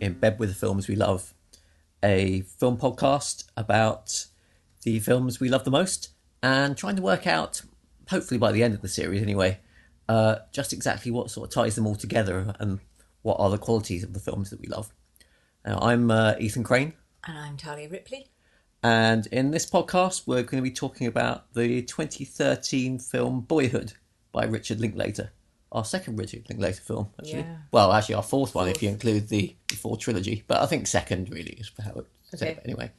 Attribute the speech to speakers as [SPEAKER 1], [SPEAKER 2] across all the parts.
[SPEAKER 1] In Bed with the Films We Love, a film podcast about the films we love the most and trying to work out, hopefully by the end of the series anyway, uh, just exactly what sort of ties them all together and what are the qualities of the films that we love. Now, I'm uh, Ethan Crane,
[SPEAKER 2] And I'm Talia Ripley.
[SPEAKER 1] and in this podcast, we're going to be talking about the 2013 film Boyhood by Richard Linklater. Our second Richard Linklater film, actually.
[SPEAKER 2] Yeah.
[SPEAKER 1] Well, actually, our fourth one if you include the Before trilogy, but I think second really is how it said
[SPEAKER 2] Okay.
[SPEAKER 1] it anyway.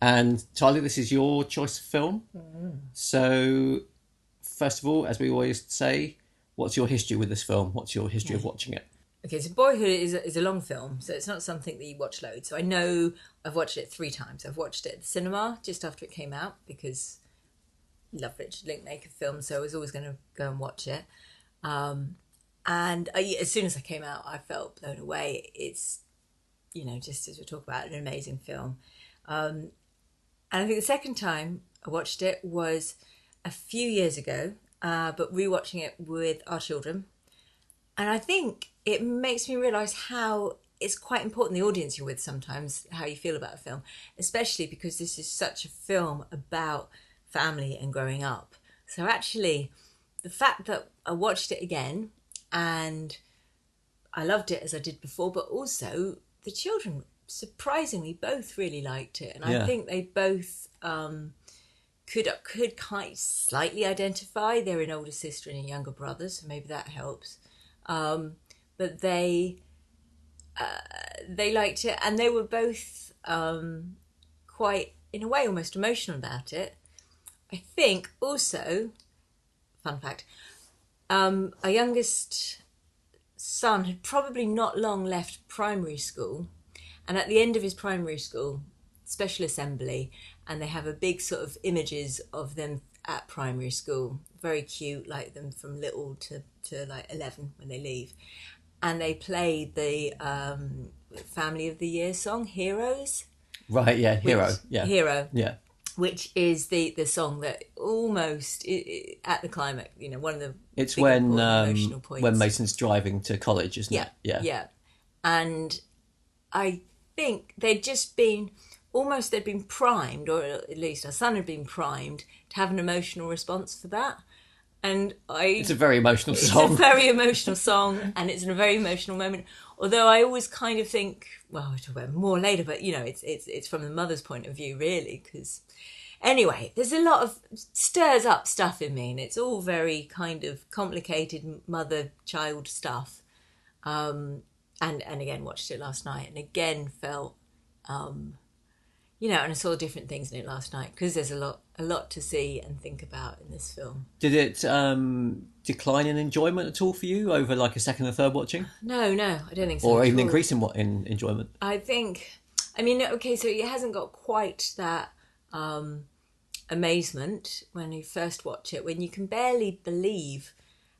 [SPEAKER 1] And Talia, this is your choice of film.
[SPEAKER 2] Mm.
[SPEAKER 1] So, first of all, as we always say, what's your history with this film? What's your history of watching it?
[SPEAKER 2] Okay, so Boyhood is a, is a long film, so it's not something that you watch loads. So I know I've watched it three times. I've watched it at the cinema just after it came out because I love Richard Linklater films, so I was always going to go and watch it. Um, and I, as soon as I came out, I felt blown away. It's, you know, just as we talk about, an amazing film. Um, and I think the second time I watched it was a few years ago, uh, but rewatching it with our children. And I think it makes me realise how it's quite important the audience you're with sometimes, how you feel about a film, especially because this is such a film about family and growing up. So actually, the fact that I watched it again and I loved it as I did before, but also the children surprisingly both really liked it, and
[SPEAKER 1] Yeah.
[SPEAKER 2] I think they both um, could could kind of slightly identify. They're an older sister and a younger brother, so maybe that helps. Um, but they uh, they liked it, and they were both um, quite, in a way, almost emotional about it. I think also, fun fact, um, our youngest son had probably not long left primary school, and at the end of his primary school special assembly, and they have a big sort of images of them at primary school, very cute, like them from little to to like eleven when they leave, and they played the um, Family of the Year song "Heroes."
[SPEAKER 1] Right, yeah, Hero.
[SPEAKER 2] which-
[SPEAKER 1] Yeah.
[SPEAKER 2] Hero
[SPEAKER 1] Yeah.
[SPEAKER 2] Which is the the song that almost i i at the climax, you know, one of the
[SPEAKER 1] It's when um, when Mason's driving to college, isn't
[SPEAKER 2] yeah,
[SPEAKER 1] it? Yeah.
[SPEAKER 2] yeah, and I think they'd just been almost they'd been primed, or at least our son had been primed to have an emotional response for that, and I
[SPEAKER 1] It's a very emotional
[SPEAKER 2] it's
[SPEAKER 1] song.
[SPEAKER 2] a very emotional song, and it's in a very emotional moment. Although I always kind of think, well, we'll talk about more later, but you know, it's it's it's from the mother's point of view, really, because anyway, there's a lot of stirs up stuff in me, and it's all very kind of complicated mother-child stuff. Um, and and again, watched it last night, and again felt, um, you know, and I saw different things in it last night because there's a lot a lot to see and think about in this film.
[SPEAKER 1] Did it um, decline in enjoyment at all for you over like a second or third watching,
[SPEAKER 2] No, no, I don't think so.
[SPEAKER 1] or even
[SPEAKER 2] all.
[SPEAKER 1] increase in what in enjoyment?
[SPEAKER 2] I think, I mean, okay, so it hasn't got quite that um, amazement when you first watch it, when you can barely believe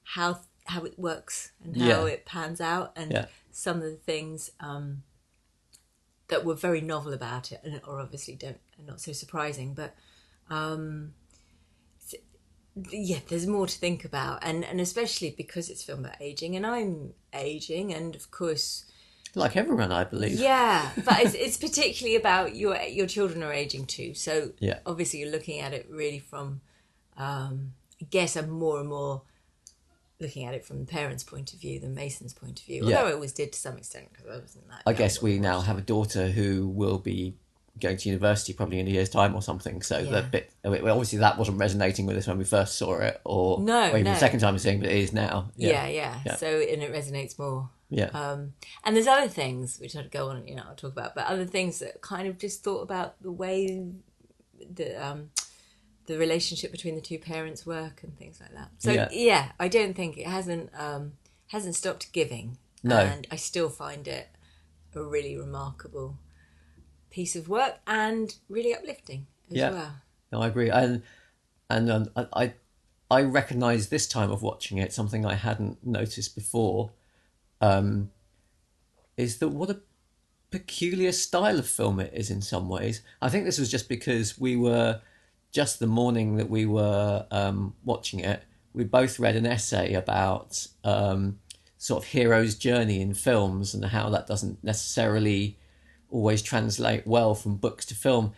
[SPEAKER 2] how how it works and how
[SPEAKER 1] Yeah.
[SPEAKER 2] it pans out, and
[SPEAKER 1] Yeah.
[SPEAKER 2] some of the things um, that were very novel about it, and or obviously don't are not so surprising, but. Um, yeah, there's more to think about, and and especially because it's film about aging, and I'm aging, and of course,
[SPEAKER 1] Like everyone, I believe.
[SPEAKER 2] yeah, but it's, it's particularly about your your children are aging too. So
[SPEAKER 1] Yeah.
[SPEAKER 2] obviously you're looking at it really from, um, I guess I'm more and more looking at it from the parents' point of view than Mason's point of view.
[SPEAKER 1] Yeah.
[SPEAKER 2] Although I always did to some extent because I wasn't that.
[SPEAKER 1] I guess we now have a daughter who will be going to university probably in a year's time or something. So
[SPEAKER 2] Yeah.
[SPEAKER 1] the bit obviously that wasn't resonating with us when we first saw it, or
[SPEAKER 2] No,
[SPEAKER 1] or even
[SPEAKER 2] no.
[SPEAKER 1] the second time we're seeing, but it is now.
[SPEAKER 2] it. Yeah, yeah,
[SPEAKER 1] Yeah.
[SPEAKER 2] So and it resonates more.
[SPEAKER 1] yeah.
[SPEAKER 2] Um, and there's other things which I'd go on, you know, I'll talk about, but other things that kind of just thought about the way the um, the relationship between the two parents work and things like that. So
[SPEAKER 1] Yeah.
[SPEAKER 2] yeah, I don't think it hasn't um, hasn't stopped giving.
[SPEAKER 1] No.
[SPEAKER 2] and I still find it a really remarkable piece of work and really uplifting as
[SPEAKER 1] Yeah.
[SPEAKER 2] well.
[SPEAKER 1] No, I agree, and and um, I I, I recognise this time of watching it something I hadn't noticed before, um, is that what a peculiar style of film it is in some ways. I think this was just because we were just the morning that we were um, watching it. We both read an essay about um, sort of hero's journey in films and how that doesn't necessarily always translate well from books to film.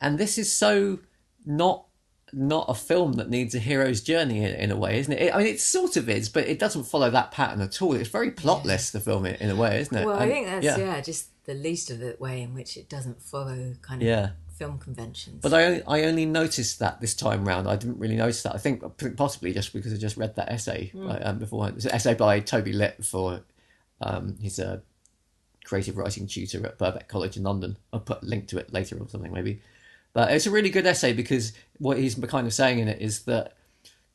[SPEAKER 1] And this is so not not a film that needs a hero's journey in, in a way, isn't it? I mean, it sort of is, but it doesn't follow that pattern at all. It's very plotless, the film, in, in a way, isn't it?
[SPEAKER 2] Well, I think that's yeah. just the least of the way in which it doesn't follow kind of
[SPEAKER 1] Yeah.
[SPEAKER 2] Film conventions.
[SPEAKER 1] But I only, I only noticed that this time round. I didn't really notice that. I think possibly just because I just read that essay like, um, beforehand. It's an essay by Toby Litt for um, he's a creative writing tutor at Birkbeck College in London. I'll put a link to it later or something maybe. But it's a really good essay because what he's kind of saying in it is that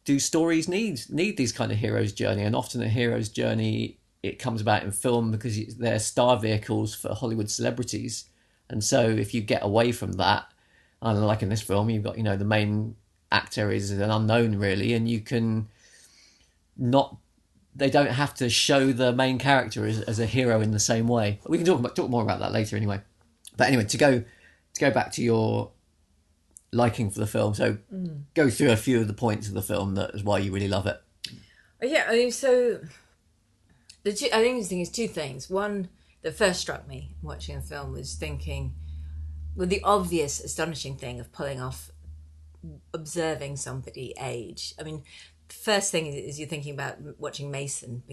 [SPEAKER 1] do stories need need these kind of hero's journey? And often a hero's journey it comes about in film because they're star vehicles for Hollywood celebrities. And so if you get away from that, I like in this film, you've got you know the main actor is an unknown really, and you can not. They don't have to show the main character as, as a hero in the same way. We can talk about, talk more about that later anyway. But anyway, to go to go back to your liking for the film, so mm. go through a few of the points of the film that is why you really love it.
[SPEAKER 2] Yeah, I mean, so the two, I think the thing is two things. One that first struck me watching the film was thinking, well, the obvious, astonishing thing of pulling off observing somebody age. I mean, the first thing is, you're thinking about watching Mason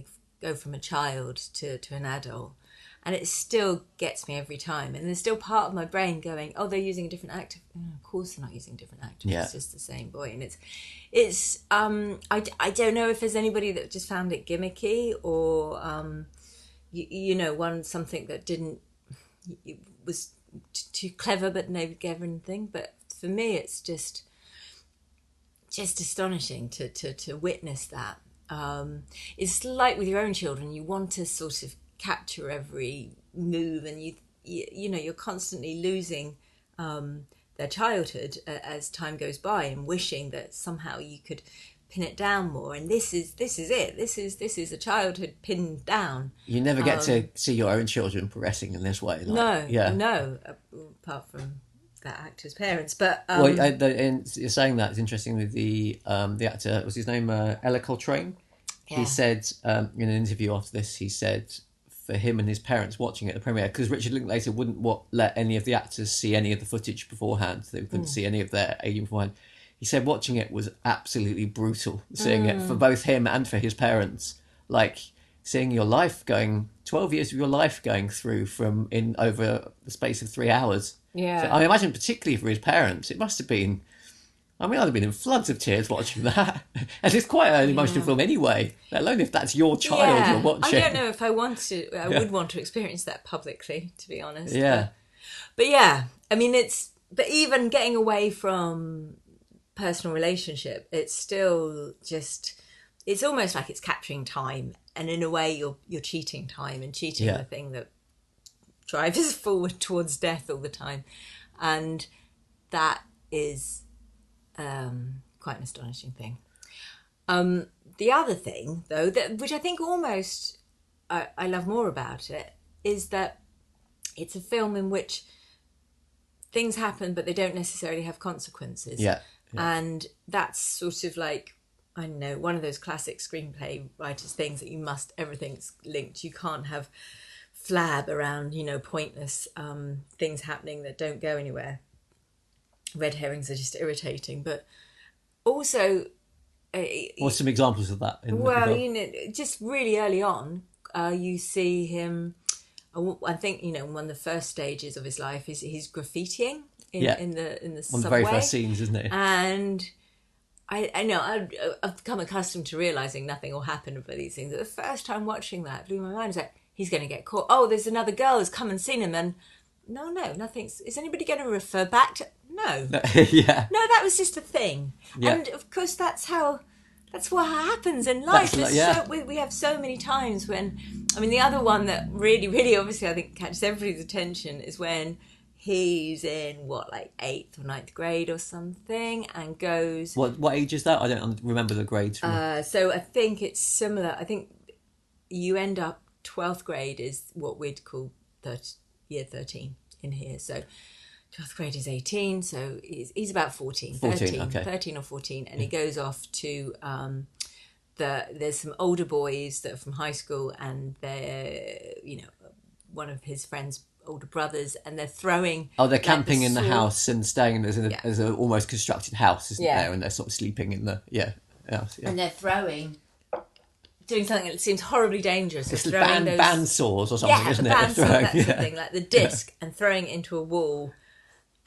[SPEAKER 2] go from a child to, to an adult. And it still gets me every time. And there's still part of my brain going, oh, they're using a different actor. Oh, of course they're not using different actor.
[SPEAKER 1] Yeah.
[SPEAKER 2] It's just the same boy. And it's, it's, um, I, I don't know if there's anybody that just found it gimmicky or, um, you, you know, one, something that didn't, it was too clever but no given thing. But for me, it's just, just astonishing to, to, to witness that. Um, it's like with your own children, you want to sort of capture every move, and you you, you know you're constantly losing um, their childhood uh, as time goes by, and wishing that somehow you could pin it down more. And this is this is it. This is this is a childhood pinned down.
[SPEAKER 1] You never get to see your own children progressing in this way. like-
[SPEAKER 2] No,
[SPEAKER 1] yeah.
[SPEAKER 2] no, uh, apart from that actor's parents, but um,
[SPEAKER 1] Well, I, the, and you're saying that it's interesting with the um, the actor. Was his name uh, Ellar Coltrane?
[SPEAKER 2] Yeah.
[SPEAKER 1] He said um, in an interview after this, he said for him and his parents watching it at the premiere because Richard Linklater wouldn't what, let any of the actors see any of the footage beforehand. They couldn't see any of their aging beforehand. He said watching it was absolutely brutal. Seeing it for mm. both him and for his parents, like seeing your life going twelve years of your life going through from in over the space of three hours.
[SPEAKER 2] Yeah.
[SPEAKER 1] So I imagine, particularly for his parents, it must have been. I mean, I'd have been in floods of tears watching that, and it's quite an emotional film anyway. Let alone if that's your child you're watching.
[SPEAKER 2] I don't know if I want to. I would want to experience that publicly, to be honest.
[SPEAKER 1] Yeah,
[SPEAKER 2] But yeah, I mean, it's but even getting away from personal relationship, it's still just. It's almost like it's capturing time, and in a way, you're you're cheating time and cheating
[SPEAKER 1] Yeah.
[SPEAKER 2] the thing that drives us forward towards death all the time, and that is um, quite an astonishing thing. Um, the other thing, though, that which I think almost I, I love more about it, is that it's a film in which things happen, but they don't necessarily have consequences.
[SPEAKER 1] yeah,
[SPEAKER 2] And that's sort of like I don't know one of those classic screenplay writers things that you must everything's linked. You can't have flab around you know pointless um, things happening that don't go anywhere. Red herrings are just irritating, but also. Uh,
[SPEAKER 1] What's some examples of that? In
[SPEAKER 2] well, you know, just really early on, uh, you see him. I I think you know one of the first stages of his life is he's graffitiing in,
[SPEAKER 1] Yeah.
[SPEAKER 2] in the in the
[SPEAKER 1] one of the very first scenes, isn't it?
[SPEAKER 2] and I I know I, I've become accustomed to realizing nothing will happen for these things. But the first time watching that blew my mind. It's like he's going to get caught. Oh, there's another girl who's come and seen him, and no, no, nothing's. Is anybody going to refer back to? No,
[SPEAKER 1] yeah,
[SPEAKER 2] no, that was just a thing.
[SPEAKER 1] Yeah.
[SPEAKER 2] And of course, that's how. That's what happens in life.
[SPEAKER 1] Like- yeah.
[SPEAKER 2] so, we, we have so many times when, I mean, the other one that really, really obviously I think catches everybody's attention is when he's in what, like eighth or ninth grade or something, and goes.
[SPEAKER 1] what what age is that? I don't remember the grades. From
[SPEAKER 2] Uh, so I think it's similar. I think you end up twelfth grade is what we'd call thir- year thirteen in here. So twelfth grade is eighteen. So he's, he's about 14,
[SPEAKER 1] 14,
[SPEAKER 2] 13,
[SPEAKER 1] okay.
[SPEAKER 2] 13 or fourteen, and he goes off to um, that there's some older boys that are from high school and they're you know one of his friends older brothers and they're throwing
[SPEAKER 1] Oh, they're
[SPEAKER 2] like,
[SPEAKER 1] camping in the house and staying in there's a,
[SPEAKER 2] Yeah.
[SPEAKER 1] there's a almost constructed house, isn't
[SPEAKER 2] Yeah.
[SPEAKER 1] there? And they're sort of sleeping in the yeah house. Yeah.
[SPEAKER 2] and they're throwing doing something that seems horribly dangerous
[SPEAKER 1] It's band,
[SPEAKER 2] those-
[SPEAKER 1] band saws or something,
[SPEAKER 2] yeah,
[SPEAKER 1] isn't
[SPEAKER 2] the
[SPEAKER 1] it?
[SPEAKER 2] band saw
[SPEAKER 1] Throwing- yeah.
[SPEAKER 2] sort of thing, like the disc, and throwing it into a wall,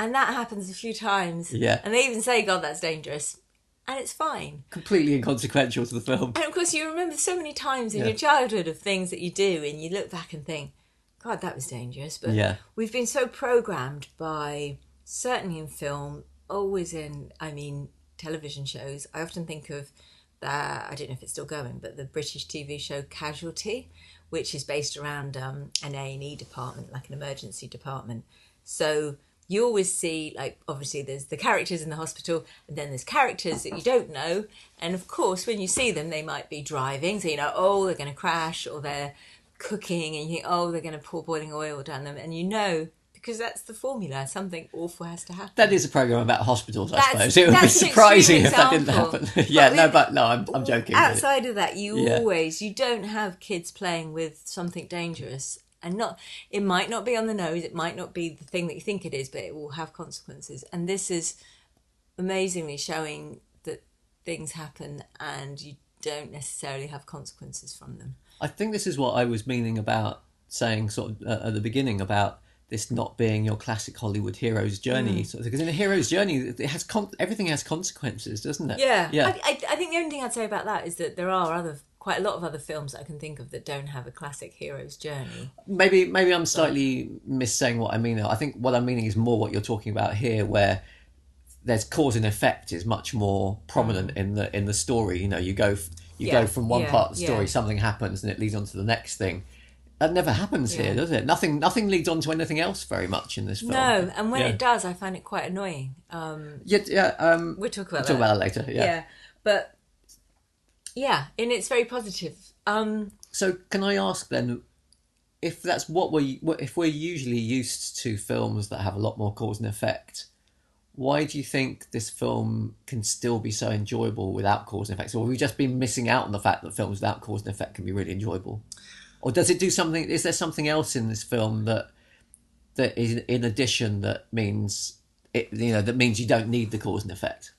[SPEAKER 2] and that happens a few times.
[SPEAKER 1] Yeah.
[SPEAKER 2] and they even say, "God, that's dangerous," and it's fine.
[SPEAKER 1] Completely inconsequential to the film.
[SPEAKER 2] And of course, you remember so many times in
[SPEAKER 1] Yeah.
[SPEAKER 2] your childhood of things that you do, and you look back and think, "God, that was dangerous." But
[SPEAKER 1] Yeah.
[SPEAKER 2] we've been so programmed by certainly in film, always in, I mean, television shows. I often think of that. I don't know if it's still going, but the British TV show Casualty, which is based around um, an A and E department, like an emergency department. So you always see, like, obviously, there's the characters in the hospital, and then there's characters that you don't know. And of course, when you see them, they might be driving, so you know, oh, they're going to crash, or they're cooking, and you think, oh, they're going to pour boiling oil down them, and you know. Because that's the formula. Something awful has to happen.
[SPEAKER 1] That is a program about hospitals, I
[SPEAKER 2] That's-
[SPEAKER 1] suppose. It would be surprising if that didn't happen. yeah,
[SPEAKER 2] But
[SPEAKER 1] no, but no, I'm, I'm joking.
[SPEAKER 2] outside of that you
[SPEAKER 1] Yeah.
[SPEAKER 2] always you don't have kids playing with something dangerous and not it might not be on the nose it might not be the thing that you think it is but it will have consequences and this is amazingly showing that things happen and you don't necessarily have consequences from them
[SPEAKER 1] I think this is what I was meaning about saying sort of uh, at the beginning about this not being your classic Hollywood hero's journey.
[SPEAKER 2] Mm.
[SPEAKER 1] So, because in a hero's journey, it has con- everything has consequences, doesn't it?
[SPEAKER 2] yeah
[SPEAKER 1] yeah.
[SPEAKER 2] I, I, I think the only thing i'd say about that is that there are other quite a lot of other films that i can think of that don't have a classic hero's journey
[SPEAKER 1] maybe maybe I'm slightly missaying what I mean. I think what I'm meaning is more what you're talking about here, where there's cause and effect is much more prominent in the in the story. You know, you go you
[SPEAKER 2] Mm. Yeah,
[SPEAKER 1] go from one
[SPEAKER 2] yeah,
[SPEAKER 1] part of the story,
[SPEAKER 2] yeah.
[SPEAKER 1] something happens, and it leads on to the next thing. That never happens here, does it? Nothing nothing leads on to anything else very much in this film.
[SPEAKER 2] no and when it does i find it quite annoying um
[SPEAKER 1] Yeah, yeah. Um,
[SPEAKER 2] we'll talk about
[SPEAKER 1] we'll talk about that later. Yeah.
[SPEAKER 2] yeah but yeah and it's very positive um
[SPEAKER 1] So, can I ask then, if that's what we if we're usually used to films that have a lot more cause and effect, why do you think this film can still be so enjoyable without cause and effect? Or have we just been missing out on the fact that films without cause and effect can be really enjoyable? Or does it do something? Is there something else in this film that that is in addition that means it? You know, that means you don't need the cause and effect.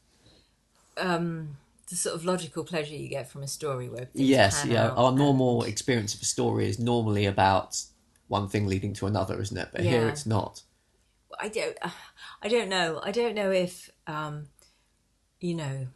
[SPEAKER 2] The sort of logical pleasure you get from a story where things
[SPEAKER 1] Yes, yeah. Our
[SPEAKER 2] and-
[SPEAKER 1] normal experience of a story is normally about one thing leading to another, isn't it? But here
[SPEAKER 2] Yeah.
[SPEAKER 1] it's not.
[SPEAKER 2] I don't, I don't know. I don't know if, um, you know,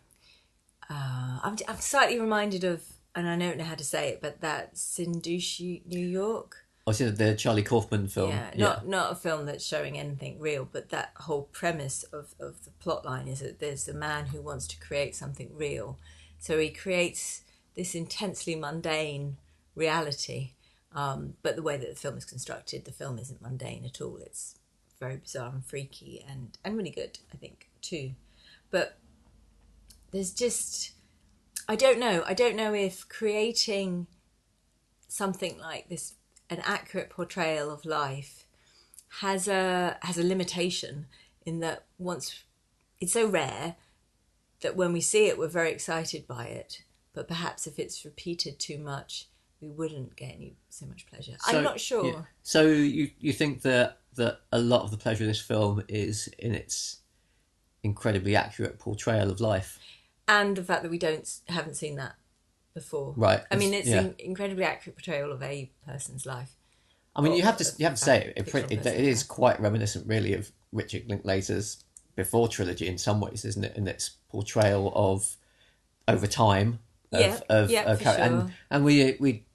[SPEAKER 2] uh, I'm, I'm slightly reminded of, and I don't know how to say it, but that Synecdoche, New York.
[SPEAKER 1] I see the Charlie Kaufman film.
[SPEAKER 2] Yeah, not not a film that's showing anything real, but that whole premise of, of the plot line is that there's a man who wants to create something real. So he creates this intensely mundane reality. Um, but the way that the film is constructed, the film isn't mundane at all. It's very bizarre and freaky and, and really good, I think, too. But there's just I don't know. I don't know if creating something like this an accurate portrayal of life has a has a limitation in that once it's so rare that when we see it we're very excited by it but perhaps if it's repeated too much we wouldn't get any so much pleasure.
[SPEAKER 1] So-
[SPEAKER 2] i'm not sure.
[SPEAKER 1] yeah. So you you think that that a lot of the pleasure of this film is in its incredibly accurate portrayal of life,
[SPEAKER 2] and the fact that we don't haven't seen that before
[SPEAKER 1] right?
[SPEAKER 2] i mean it's
[SPEAKER 1] yeah.
[SPEAKER 2] an incredibly accurate portrayal of a person's life
[SPEAKER 1] I mean, you have to you have to say it. It, it, it is quite reminiscent, really, of Richard Linklater's before trilogy in some ways, isn't it? In its portrayal of over time. Of,
[SPEAKER 2] Yeah,
[SPEAKER 1] of,
[SPEAKER 2] yeah,
[SPEAKER 1] of
[SPEAKER 2] for sure.
[SPEAKER 1] and and we we.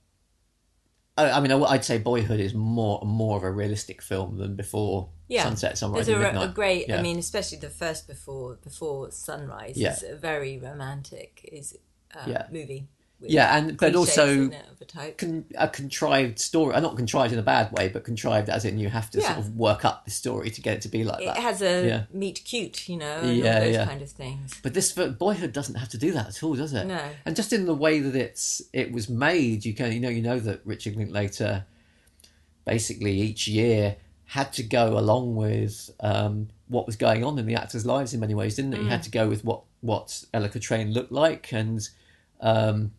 [SPEAKER 1] I mean, I- I'd say Boyhood is more more of a realistic film than before
[SPEAKER 2] yeah
[SPEAKER 1] Sunset, Sunrise,
[SPEAKER 2] there's a, a great
[SPEAKER 1] Yeah.
[SPEAKER 2] i mean especially the first before before sunrise
[SPEAKER 1] Yeah.
[SPEAKER 2] is a very romantic is uh,
[SPEAKER 1] Yeah.
[SPEAKER 2] movie with
[SPEAKER 1] Yeah, and- but also
[SPEAKER 2] in it of a
[SPEAKER 1] con- a contrived story, uh, not contrived in a bad way, but contrived as in you have to sort of work up the story to get it to be like
[SPEAKER 2] it
[SPEAKER 1] that.
[SPEAKER 2] has a
[SPEAKER 1] Yeah.
[SPEAKER 2] meet cute you know and
[SPEAKER 1] Yeah,
[SPEAKER 2] all those
[SPEAKER 1] yeah.
[SPEAKER 2] kind of things
[SPEAKER 1] But this but Boyhood doesn't have to do that at all, does it?
[SPEAKER 2] No.
[SPEAKER 1] And just in the way that it's it was made, you can you know you know that Richard Linklater basically each year had to go along with um, what was going on in the actors' lives in many ways, didn't it? He
[SPEAKER 2] Mm.
[SPEAKER 1] had to go with what what Ellar Train looked like and um,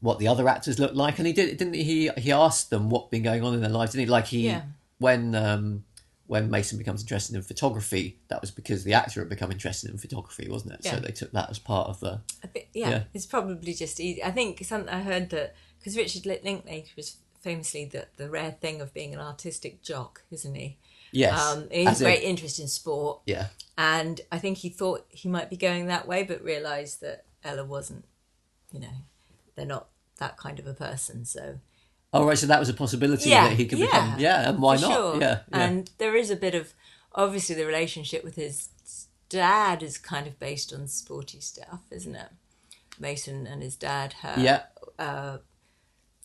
[SPEAKER 1] what the other actors looked like, and he did didn't he? He asked them what been going on in their lives, didn't he? Like he
[SPEAKER 2] Yeah.
[SPEAKER 1] when um, when Mason becomes interested in photography, that was because the actor had become interested in photography, wasn't it?
[SPEAKER 2] Yeah.
[SPEAKER 1] So they took that as part of the
[SPEAKER 2] think, yeah,
[SPEAKER 1] Yeah.
[SPEAKER 2] it's probably just easy. I think something I heard that because Richard Lin- Linklater was famously the the rare thing of being an artistic jock, isn't he?
[SPEAKER 1] yes,
[SPEAKER 2] Um, he has
[SPEAKER 1] as
[SPEAKER 2] great interest in sport,
[SPEAKER 1] yeah,
[SPEAKER 2] and I think he thought he might be going that way, but realised that Ellar wasn't. You know, they're not that kind of a person. So
[SPEAKER 1] Oh right, so that was a possibility
[SPEAKER 2] Yeah,
[SPEAKER 1] that he could
[SPEAKER 2] yeah,
[SPEAKER 1] become. Yeah, and why not?
[SPEAKER 2] sure.
[SPEAKER 1] Yeah, yeah.
[SPEAKER 2] And there is a bit of obviously the relationship with his dad is kind of based on sporty stuff, isn't it? Mason and his dad have,
[SPEAKER 1] yeah.
[SPEAKER 2] Uh,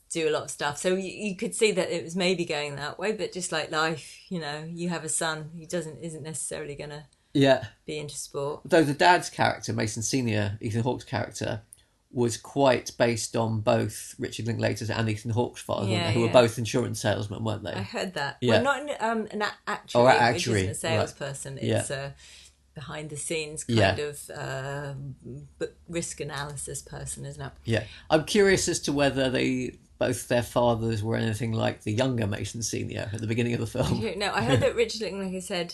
[SPEAKER 2] do a lot of stuff. So you, you could see that it was maybe going that way, but just like life, you know, you have a son who doesn't isn't necessarily to
[SPEAKER 1] Yeah.
[SPEAKER 2] be into sport.
[SPEAKER 1] Though the dad's character, Mason Senior, Ethan Hawke's character, was quite based on both Richard Linklater's and Ethan Hawke's father,
[SPEAKER 2] Yeah,
[SPEAKER 1] who
[SPEAKER 2] yeah.
[SPEAKER 1] were both insurance salesmen, weren't they?
[SPEAKER 2] I heard that.
[SPEAKER 1] Yeah.
[SPEAKER 2] Well, not um, an a- actuary,
[SPEAKER 1] Oh,
[SPEAKER 2] which
[SPEAKER 1] actuary,
[SPEAKER 2] isn't a salesperson.
[SPEAKER 1] Yeah.
[SPEAKER 2] It's a behind the scenes
[SPEAKER 1] Yeah.
[SPEAKER 2] kind of uh, risk analysis person, isn't it?
[SPEAKER 1] Yeah, I'm curious as to whether they both their fathers were anything like the younger Mason Senior at the beginning of the film.
[SPEAKER 2] No, I heard that Richard Linklater said,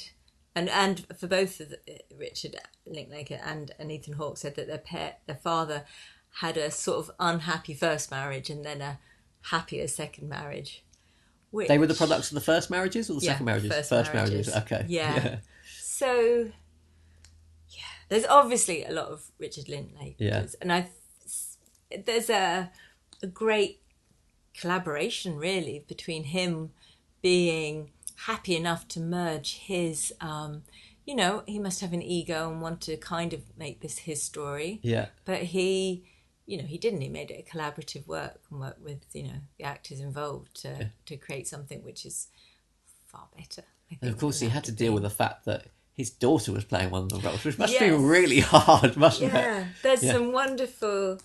[SPEAKER 2] and and for both of the, Richard Linklater and, and Ethan Hawke said that their pair, their father had a sort of unhappy first marriage and then a happier second marriage. Which,
[SPEAKER 1] They were the products of the first marriages or the
[SPEAKER 2] Yeah,
[SPEAKER 1] second marriages?
[SPEAKER 2] first
[SPEAKER 1] marriages.
[SPEAKER 2] marriages.
[SPEAKER 1] Okay.
[SPEAKER 2] Yeah. So, yeah, there's obviously a lot of Richard Linklater,
[SPEAKER 1] Yeah.
[SPEAKER 2] and I there's a a great collaboration really between him being happy enough to merge his um you know he must have an ego and want to kind of make this his story
[SPEAKER 1] Yeah.
[SPEAKER 2] but he you know he didn't he made it a collaborative work and worked with you know the actors involved to to create something which is far better
[SPEAKER 1] And of course, he had to deal with the fact that his daughter was playing one of the roles, which must
[SPEAKER 2] Yes.
[SPEAKER 1] be really hard, mustn't it?
[SPEAKER 2] yeah there's some wonderful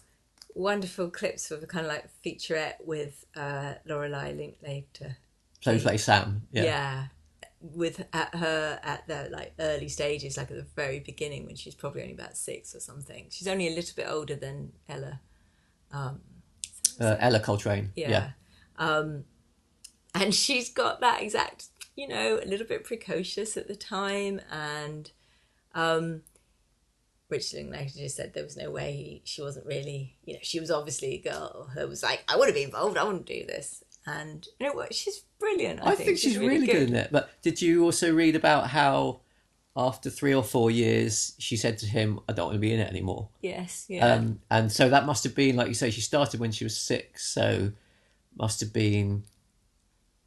[SPEAKER 2] wonderful clips of a kind of like featurette with uh Lorelei Linklater
[SPEAKER 1] So he plays Sam. Yeah.
[SPEAKER 2] yeah. With at her at the like early stages like at the very beginning when she's probably only about six or something she's only a little bit older than Ellar
[SPEAKER 1] Uh, Ellar Coltrane.
[SPEAKER 2] yeah,
[SPEAKER 1] Yeah.
[SPEAKER 2] Um, and she's got that exact you know a little bit precocious at the time and um Richard Linklater just said there was no way she wasn't really, you know, she was obviously a girl who was like, I want to be involved, I want to do this. And you know what? She's brilliant. I,
[SPEAKER 1] I, think, she's, really good. in it. But did you also read about how after three or four years she said to him, I don't want to be in it anymore?
[SPEAKER 2] Yes, yeah.
[SPEAKER 1] Um, and so that must have been, like you say, she started when she was six, so must have been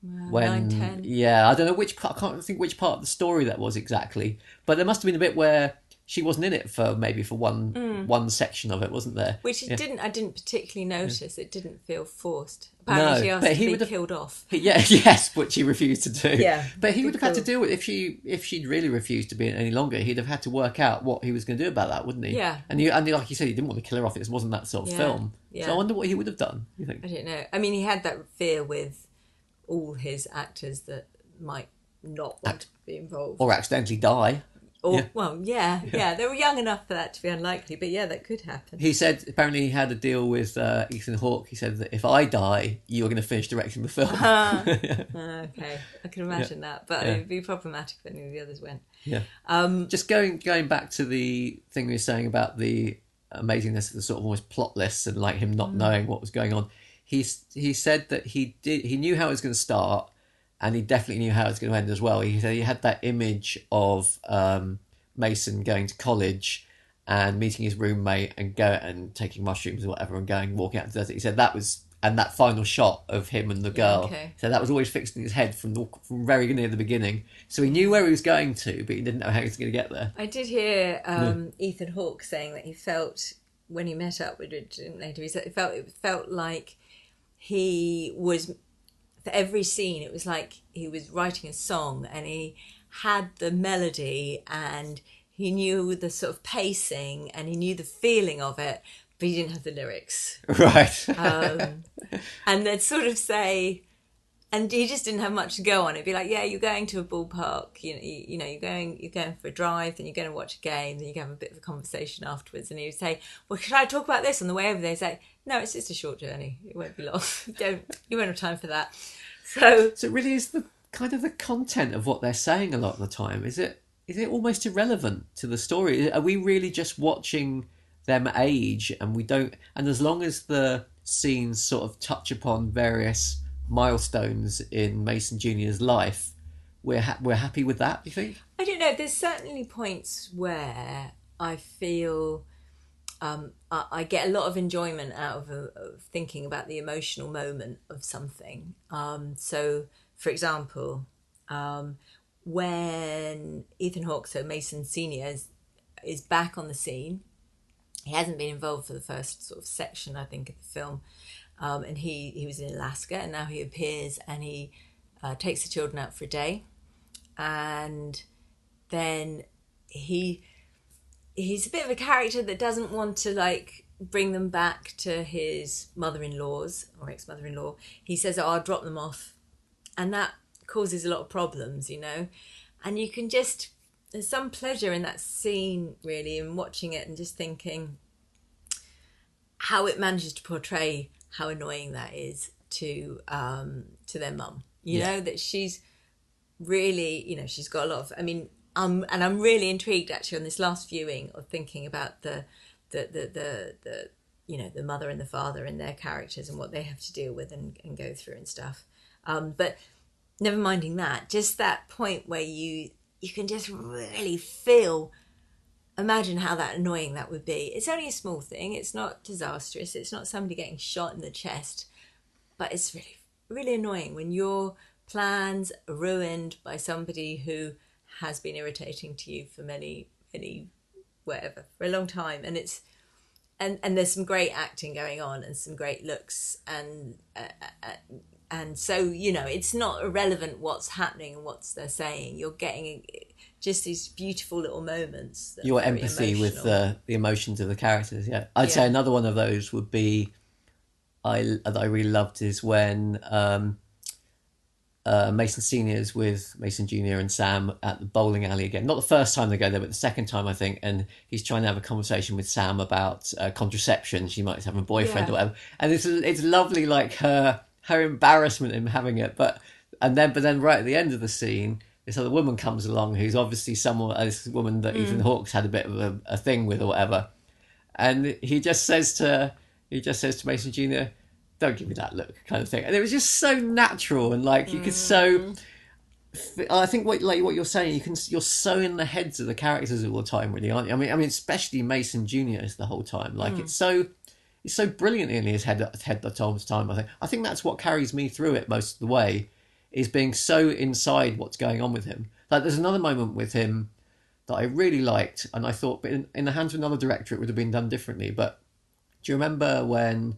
[SPEAKER 1] when
[SPEAKER 2] nine, ten.
[SPEAKER 1] yeah i don't know which part i can't think which part of the story that was exactly but there must have been a bit where she wasn't in it for maybe for one one section of it wasn't there
[SPEAKER 2] Mm. Which
[SPEAKER 1] yeah.
[SPEAKER 2] didn't. I didn't particularly notice. It didn't feel forced. Apparently,
[SPEAKER 1] No,
[SPEAKER 2] she asked
[SPEAKER 1] but
[SPEAKER 2] to
[SPEAKER 1] he
[SPEAKER 2] be
[SPEAKER 1] would have-
[SPEAKER 2] killed off.
[SPEAKER 1] He- yeah yes which he refused to do
[SPEAKER 2] Yeah,
[SPEAKER 1] but he would have had to deal with if she if she'd really refused to be in any longer he'd have had to work out what he was going to do about that wouldn't he
[SPEAKER 2] Yeah.
[SPEAKER 1] and you and like you said he didn't want to kill her off it wasn't that sort of
[SPEAKER 2] Yeah,
[SPEAKER 1] film so i wonder what he would have done you think
[SPEAKER 2] I don't know. I mean, he had that fear with all his actors that might not want to be involved.
[SPEAKER 1] or accidentally die
[SPEAKER 2] Or,
[SPEAKER 1] yeah.
[SPEAKER 2] well, yeah, yeah, They were young enough for that to be unlikely, but yeah, that could happen.
[SPEAKER 1] He said apparently he had a deal with uh, Ethan Hawke. He said that if I die, you are going to finish directing the film.
[SPEAKER 2] Ah, okay, I can imagine that, but
[SPEAKER 1] Yeah.
[SPEAKER 2] it'd be problematic if any of the others went.
[SPEAKER 1] yeah.
[SPEAKER 2] Um,
[SPEAKER 1] Just going going back to the thing we were saying about the amazingness of the sort of almost plotless and like him
[SPEAKER 2] Mm.
[SPEAKER 1] not knowing what was going on. He he said that he did he knew how it was going to start, and he definitely knew how it was going to end as well. He said he had that image of um, Mason going to college and meeting his roommate and go and taking mushrooms or whatever and going walking out to the desert. He said that was and that final shot of him and the girl.
[SPEAKER 2] okay.
[SPEAKER 1] So that was always fixed in his head from the, from very near the beginning. So he knew where he was going to, but he didn't know how he was going to get there.
[SPEAKER 2] I did hear um, Ethan Hawke saying that he felt when he met up with Richard later, he said it felt it felt like he was for every scene. It was like he was writing a song, and he had the melody, and he knew the sort of pacing, and he knew the feeling of it, but he didn't have the lyrics.
[SPEAKER 1] Right.
[SPEAKER 2] Um, and they'd sort of say and he just didn't have much to go on. It'd be like, yeah, you're going to a ballpark, you know, you, you know, you're going, you're going for a drive, then you're going to watch a game, then you can have a bit of a conversation afterwards. And he would say, well, should I talk about this on the way over there? He's like, no, it's just a short journey. It won't be long. Don't, you won't have time for that. So,
[SPEAKER 1] So it really is the kind of the content of what they're saying a lot of the time. Is it is it almost irrelevant to the story? Are we really just watching them age and we don't and as long as the scenes sort of touch upon various milestones in Mason Jr.'s life, we're ha- we're happy with that, you think?
[SPEAKER 2] I don't know. There's certainly points where I feel um, I, I get a lot of enjoyment out of, of thinking about the emotional moment of something. Um, so, for example, um, when Ethan Hawke, so Mason Senior, is, is back on the scene, he hasn't been involved for the first sort of section, I think, of the film. Um, and he, he was in Alaska, and now he appears and he uh, takes the children out for a day, and then he he's a bit of a character that doesn't want to like bring them back to his mother-in-law's or ex-mother-in-law. He says, "Oh, I'll drop them off," and that causes a lot of problems, you know. And you can just there's some pleasure in that scene really, in watching it and just thinking how it manages to portray how annoying that is to um to their mum. You
[SPEAKER 1] Yeah.
[SPEAKER 2] know that she's really, you know, she's got a lot of. I mean, um, and I'm really intrigued actually on this last viewing of thinking about the, the, the, the, the you know, the mother and the father and their characters and what they have to deal with and, and go through and stuff. Um, but never minding that, just that point where you you can just really feel. Imagine how that annoying that would be. It's only a small thing. It's not disastrous. It's not somebody getting shot in the chest, but it's really really annoying when your plans are ruined by somebody who has been irritating to you for many many whatever for a long time and it's and and there's some great acting going on and some great looks and uh, uh, and so you know it's not irrelevant what's happening and what's they're saying you're getting just these beautiful little moments
[SPEAKER 1] Your empathy with the the emotions of the characters, yeah. I'd say another one of those would be I that I really loved is when um, uh, Mason Seniors with Mason Junior and Sam at the bowling alley again. Not the first time they go there, but the second time I think. And he's trying to have a conversation with Sam about uh, contraception. She might have a boyfriend
[SPEAKER 2] Yeah.
[SPEAKER 1] or whatever. And it's it's lovely, like her her embarrassment in having it. But and then but then right at the end of the scene. This other woman comes along who's obviously someone, uh, this woman that hmm. Ethan Hawke's had a bit of a, a thing with or whatever and he just says to he just says to Mason Junior, "Don't give me that look," kind of thing. And it was just so natural and like you could so. Hmm. I think what like what you're saying, you can you're so in the heads of the characters all the time, really, aren't you? I mean, I mean, especially Mason Junior is the whole time. Like hmm. it's so it's so brilliantly in his head head the whole time. I think I think that's what carries me through it most of the way, is being so inside what's going on with him. Like there's another moment with him that I really liked, and I thought, but in, in the hands of another director, it would have been done differently. But do you remember when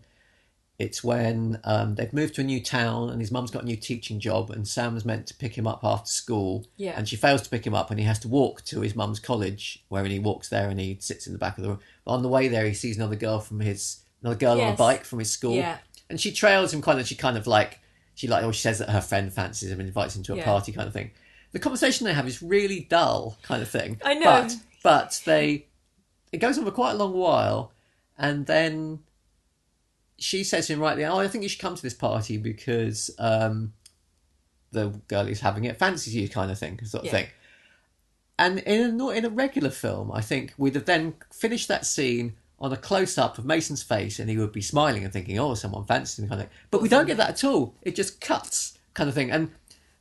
[SPEAKER 1] it's when um, they've moved to a new town and his mum's got a new teaching job, and Sam's meant to pick him up after school,
[SPEAKER 2] Yeah.
[SPEAKER 1] and she fails to pick him up, and he has to walk to his mum's college, where he walks there and he sits in the back of the room. But on the way there, he sees another girl from his another girl on a bike from his school,
[SPEAKER 2] Yeah.
[SPEAKER 1] and she trails him kind of. She kind of like she like, or she says that her friend fancies him and invites him to a
[SPEAKER 2] Yeah.
[SPEAKER 1] party, kind of thing. The conversation they have is really dull, kind of thing.
[SPEAKER 2] I know.
[SPEAKER 1] but but they it goes on for quite a long while, and then she says to him right there, "Oh, I think you should come to this party because um, the girl who's having it fancies you," kind of thing, sort of
[SPEAKER 2] Yeah.
[SPEAKER 1] thing. And in a, not in a regular film, I think we'd have then finished that scene on a close up of Mason's face, and he would be smiling and thinking, "Oh, someone fancies me kind of thing. But we don't get that at all. It just cuts, kind of thing, and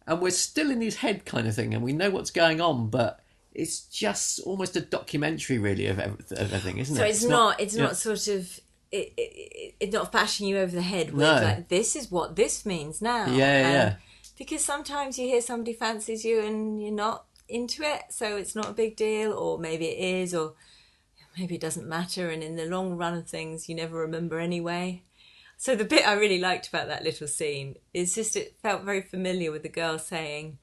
[SPEAKER 1] and we're still in his head, kind of thing, and we know what's going on, but it's just almost a documentary, really, of everything, isn't
[SPEAKER 2] So
[SPEAKER 1] it?
[SPEAKER 2] So it's, not, It's
[SPEAKER 1] yeah.
[SPEAKER 2] not sort of. It, it, it, it's not bashing you over the head with
[SPEAKER 1] No.
[SPEAKER 2] like this is what this means now.
[SPEAKER 1] Yeah, yeah,
[SPEAKER 2] And-
[SPEAKER 1] yeah.
[SPEAKER 2] Because sometimes you hear somebody fancies you and you're not into it, so it's not a big deal, or maybe it is, or maybe it doesn't matter. And in the long run of things, you never remember anyway. So the bit I really liked about that little scene is just it felt very familiar with the girl saying,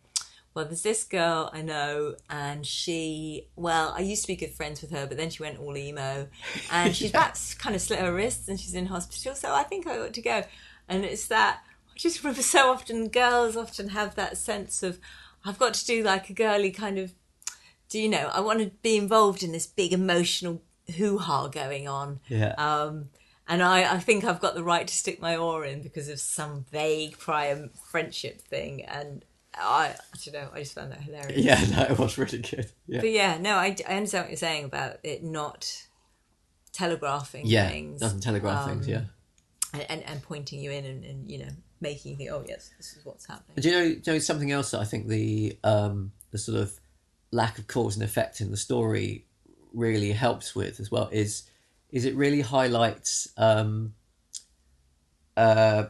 [SPEAKER 2] "Well, there's this girl I know, and she, well, I used to be good friends with her, but then she went all emo, and she's about to kind of slit her wrists, and she's in hospital, so I think I ought to go." And it's that I just remember so often girls often have that sense of I've got to do like a girly kind of do you know I want to be involved in this big emotional hoo ha going on.
[SPEAKER 1] Yeah.
[SPEAKER 2] Um, and I, I think I've got the right to stick my oar in because of some vague prior friendship thing. And I, I don't know, I just found that hilarious.
[SPEAKER 1] Yeah, no, it was really good. Yeah.
[SPEAKER 2] But yeah, no, I, I understand what you're saying about it not telegraphing
[SPEAKER 1] yeah,
[SPEAKER 2] things.
[SPEAKER 1] doesn't telegraph
[SPEAKER 2] um,
[SPEAKER 1] things, yeah.
[SPEAKER 2] And, and, and pointing you in and, and, you know, making you think, oh, yes, this is what's happening.
[SPEAKER 1] Do you know, do you know something else that I think the um, the sort of lack of cause and effect in the story really helps with as well is is it really highlights um, uh,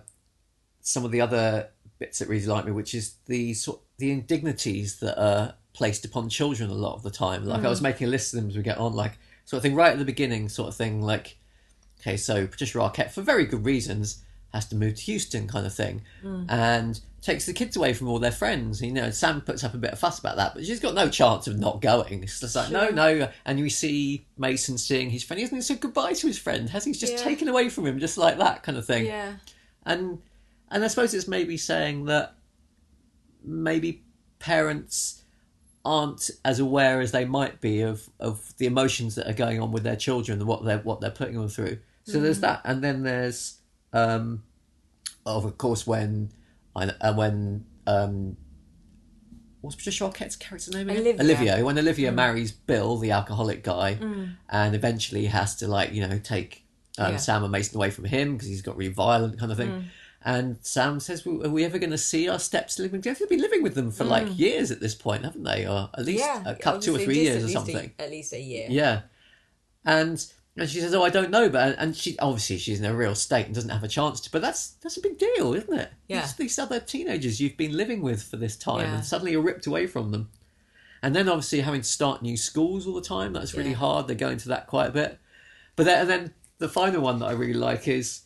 [SPEAKER 1] some of the other bits that really like me, which is the sort the indignities that are placed upon children a lot of the time. Like I was making a list of them as we get on, like sort of thing right at the beginning, sort of thing. Like okay, so Patricia Arquette, for very good reasons, has to move to Houston, kind of thing, and takes the kids away from all their friends. You know, Sam puts up a bit of fuss about that, but she's got no chance of not going. It's just like, no, no. And we see Mason seeing his friend. He hasn't said goodbye to his friend, has he? He's just
[SPEAKER 2] Yeah.
[SPEAKER 1] taken away from him, just like that kind of thing.
[SPEAKER 2] Yeah.
[SPEAKER 1] And and I suppose it's maybe saying that maybe parents aren't as aware as they might be of, of the emotions that are going on with their children and what they're what they're putting them through. So there's that, and then there's um, of of course when and when um, what's Patricia Arquette's character name again?
[SPEAKER 2] Olivia.
[SPEAKER 1] Olivia. When Olivia marries Bill, the alcoholic guy, and eventually has to like you know take um,
[SPEAKER 2] Yeah.
[SPEAKER 1] Sam and Mason away from him because he's got really violent kind of thing. And Sam says, well, "Are we ever going to see our steps living? They've been living with them for like years at this point, haven't they? Or at least
[SPEAKER 2] Yeah.
[SPEAKER 1] a couple, two or three years or something."
[SPEAKER 2] at least a year.
[SPEAKER 1] Yeah, and and she says, "Oh, I don't know," but and she obviously she's in a real state and doesn't have a chance to. But that's that's a big deal, isn't it?
[SPEAKER 2] Yeah.
[SPEAKER 1] These, these other teenagers you've been living with for this time,
[SPEAKER 2] Yeah.
[SPEAKER 1] and suddenly you're ripped away from them, and then obviously having to start new schools all the time. That's really
[SPEAKER 2] Yeah.
[SPEAKER 1] hard. They go into that quite a bit. But then, and then the final one that I really like is,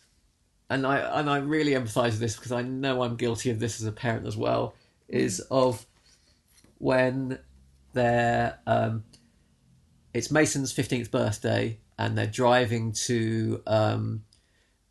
[SPEAKER 1] and I and I really empathise with this because I know I'm guilty of this as a parent as well. Is of when they're um, it's Mason's fifteenth birthday, and they're driving to um,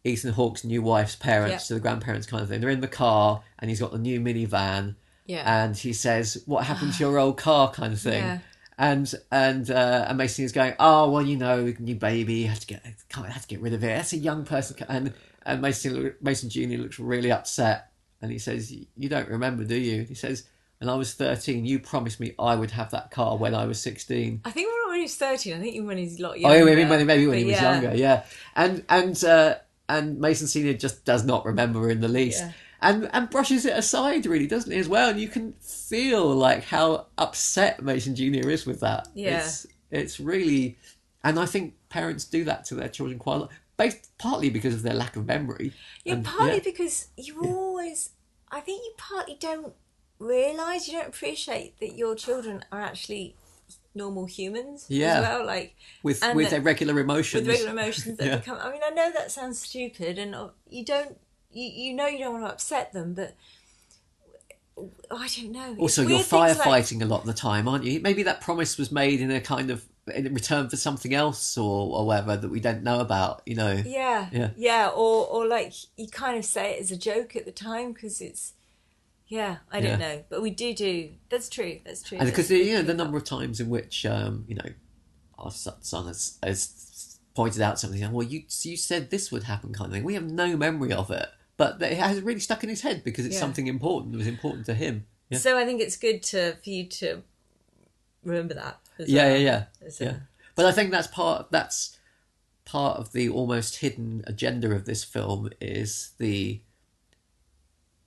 [SPEAKER 1] Ethan Hawke's new wife's parents,
[SPEAKER 2] Yeah.
[SPEAKER 1] to the grandparents kind of thing. They're in the car, and he's got the new minivan,
[SPEAKER 2] Yeah.
[SPEAKER 1] and he says, "What happened to your old car?" kind of thing.
[SPEAKER 2] Yeah.
[SPEAKER 1] And and uh, and Mason is going, "Oh well, you know, new baby, you have to get can't have to get rid of it. That's a young person." And and Mason Mason Junior looks really upset, and he says, "You don't remember, do you?" He says. When I was 13, you promised me I would have that car when I was 16.
[SPEAKER 2] I think when he was 13, I think even when he's a lot
[SPEAKER 1] Oh,
[SPEAKER 2] younger.
[SPEAKER 1] yeah, maybe, maybe, when he was
[SPEAKER 2] yeah.
[SPEAKER 1] younger, yeah. And and uh, and Mason Senior just does not remember in the least,
[SPEAKER 2] Yeah.
[SPEAKER 1] and and brushes it aside, really, doesn't he as well? And you can feel like how upset Mason Junior is with that.
[SPEAKER 2] Yeah.
[SPEAKER 1] it's it's really, and I think parents do that to their children quite a lot, based partly because of their lack of memory.
[SPEAKER 2] Yeah,
[SPEAKER 1] And-
[SPEAKER 2] partly
[SPEAKER 1] yeah.
[SPEAKER 2] because you always, I think you partly don't realise, you don't appreciate that your children are actually normal humans
[SPEAKER 1] Yeah.
[SPEAKER 2] as well. Like,
[SPEAKER 1] with with their regular emotions.
[SPEAKER 2] with regular emotions that
[SPEAKER 1] Yeah.
[SPEAKER 2] become. I mean, I know that sounds stupid, and uh, you don't, you, you know, you don't want to upset them, but oh, I don't know.
[SPEAKER 1] Also, you're
[SPEAKER 2] things like-
[SPEAKER 1] firefighting a lot of the time, aren't you? Maybe that promise was made in a kind of in return for something else or, or whatever that we don't know about. You know,
[SPEAKER 2] Yeah,
[SPEAKER 1] Yeah.
[SPEAKER 2] yeah, or or like you kind of say it as a joke at the time because it's, yeah, I don't know, but we do do. That's true. That's true.
[SPEAKER 1] and because
[SPEAKER 2] a
[SPEAKER 1] you know the number of times in which um, you know our son has, has pointed out something. Well, you you said this would happen, kind of thing. We have no memory of it, but it has really stuck in his head because it's
[SPEAKER 2] Yeah.
[SPEAKER 1] something important. It was important to him. Yeah,
[SPEAKER 2] So I think it's good to for you to remember that. As
[SPEAKER 1] yeah,
[SPEAKER 2] well.
[SPEAKER 1] yeah, yeah. Yeah. But I think that's part. That's part of the almost hidden agenda of this film is the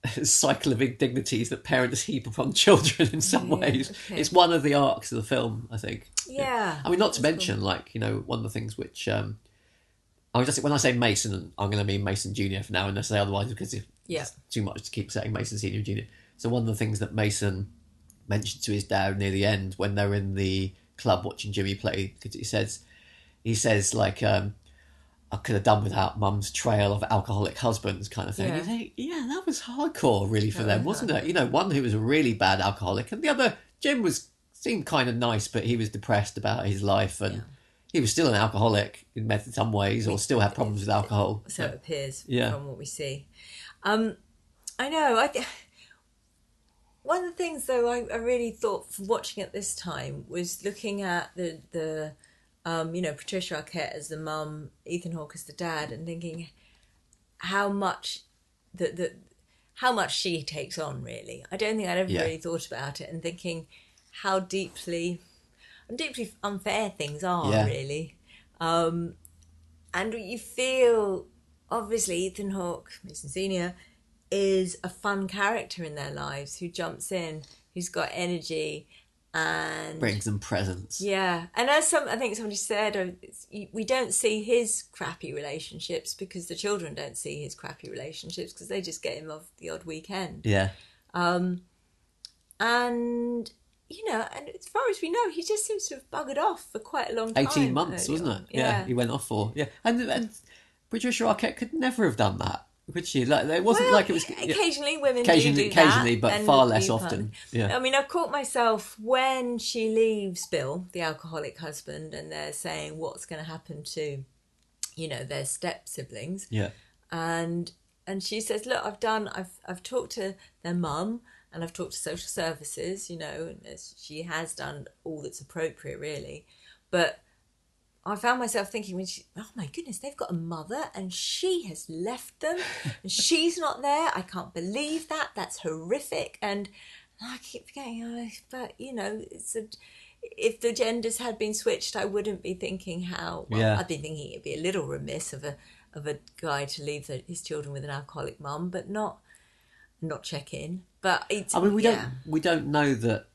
[SPEAKER 1] cycle of indignities that parents heap upon children in some
[SPEAKER 2] Yeah,
[SPEAKER 1] ways.
[SPEAKER 2] okay.
[SPEAKER 1] It's one of the arcs of the film, I think.
[SPEAKER 2] Yeah.
[SPEAKER 1] I mean, not to
[SPEAKER 2] That's
[SPEAKER 1] mention, like you know, one of the things which um, I was just when I say Mason, I'm going to mean Mason Junior for now, unless I say otherwise because it's
[SPEAKER 2] Yeah.
[SPEAKER 1] too much to keep saying Mason Senior Junior. So one of the things that Mason mentioned to his dad near the end when they're in the club watching Jimmy play, because he says, he says like, um, I could have done without Mum's trail of alcoholic husbands, kind of thing.
[SPEAKER 2] Yeah.
[SPEAKER 1] You think, yeah, that was hardcore, really, for
[SPEAKER 2] That
[SPEAKER 1] them,
[SPEAKER 2] was
[SPEAKER 1] wasn't it? You know, one who was a really bad alcoholic, and the other, Jim was seemed kind of nice, but he was depressed about his life, and
[SPEAKER 2] Yeah.
[SPEAKER 1] he was still an alcoholic in some ways, or still had problems with alcohol.
[SPEAKER 2] So it appears
[SPEAKER 1] Yeah.
[SPEAKER 2] from what we see. Um, I know. I one of the things though I, I really thought from watching it this time was looking at the the um, you know Patricia Arquette as the mum, Ethan Hawke as the dad, and thinking how much that that how much she takes on. Really, I don't think I'd ever
[SPEAKER 1] Yeah.
[SPEAKER 2] really thought about it, and thinking how deeply and deeply unfair things are.
[SPEAKER 1] Yeah.
[SPEAKER 2] Really, um, and you feel obviously Ethan Hawke, Mason Senior, is a fun character in their lives who jumps in, who's got energy, and
[SPEAKER 1] Brings them presents.
[SPEAKER 2] yeah, and as some, I think somebody said, um, you- we don't see his crappy relationships because the children don't see his crappy relationships because they just get him off the odd weekend.
[SPEAKER 1] Yeah.
[SPEAKER 2] Um, and you know, and as far as we know, he just seems to have buggered off for quite a long time.
[SPEAKER 1] 18 months, wasn't
[SPEAKER 2] on.
[SPEAKER 1] it? Yeah. He went off for. Yeah. And, and Patricia Arquette could never have done that, could she? Like, it wasn't
[SPEAKER 2] Well,
[SPEAKER 1] like it was. yeah.
[SPEAKER 2] occasionally women
[SPEAKER 1] Occasionally-
[SPEAKER 2] do do that,
[SPEAKER 1] occasionally, but far less often. Yeah.
[SPEAKER 2] I mean, I've caught myself when she leaves Bill, the alcoholic husband, and they're saying what's going to happen to, you know, their step siblings,
[SPEAKER 1] Yeah.
[SPEAKER 2] and and she says, "Look, I've done. I've I've talked to their mum." And I've talked to social services, you know, and she has done all that's appropriate, really. But I found myself thinking, when she, oh my goodness, they've got a mother and she has left them and she's not there. I can't believe that. That's horrific. And I keep forgetting, oh, but you know, it's a, if the genders had been switched, I wouldn't be thinking how. Well,
[SPEAKER 1] Yeah.
[SPEAKER 2] I'd be thinking it'd be a little remiss of a of a guy to leave the, his children with an alcoholic mum, but not not check in. But it's,
[SPEAKER 1] I mean, we
[SPEAKER 2] yeah.
[SPEAKER 1] don't we don't know that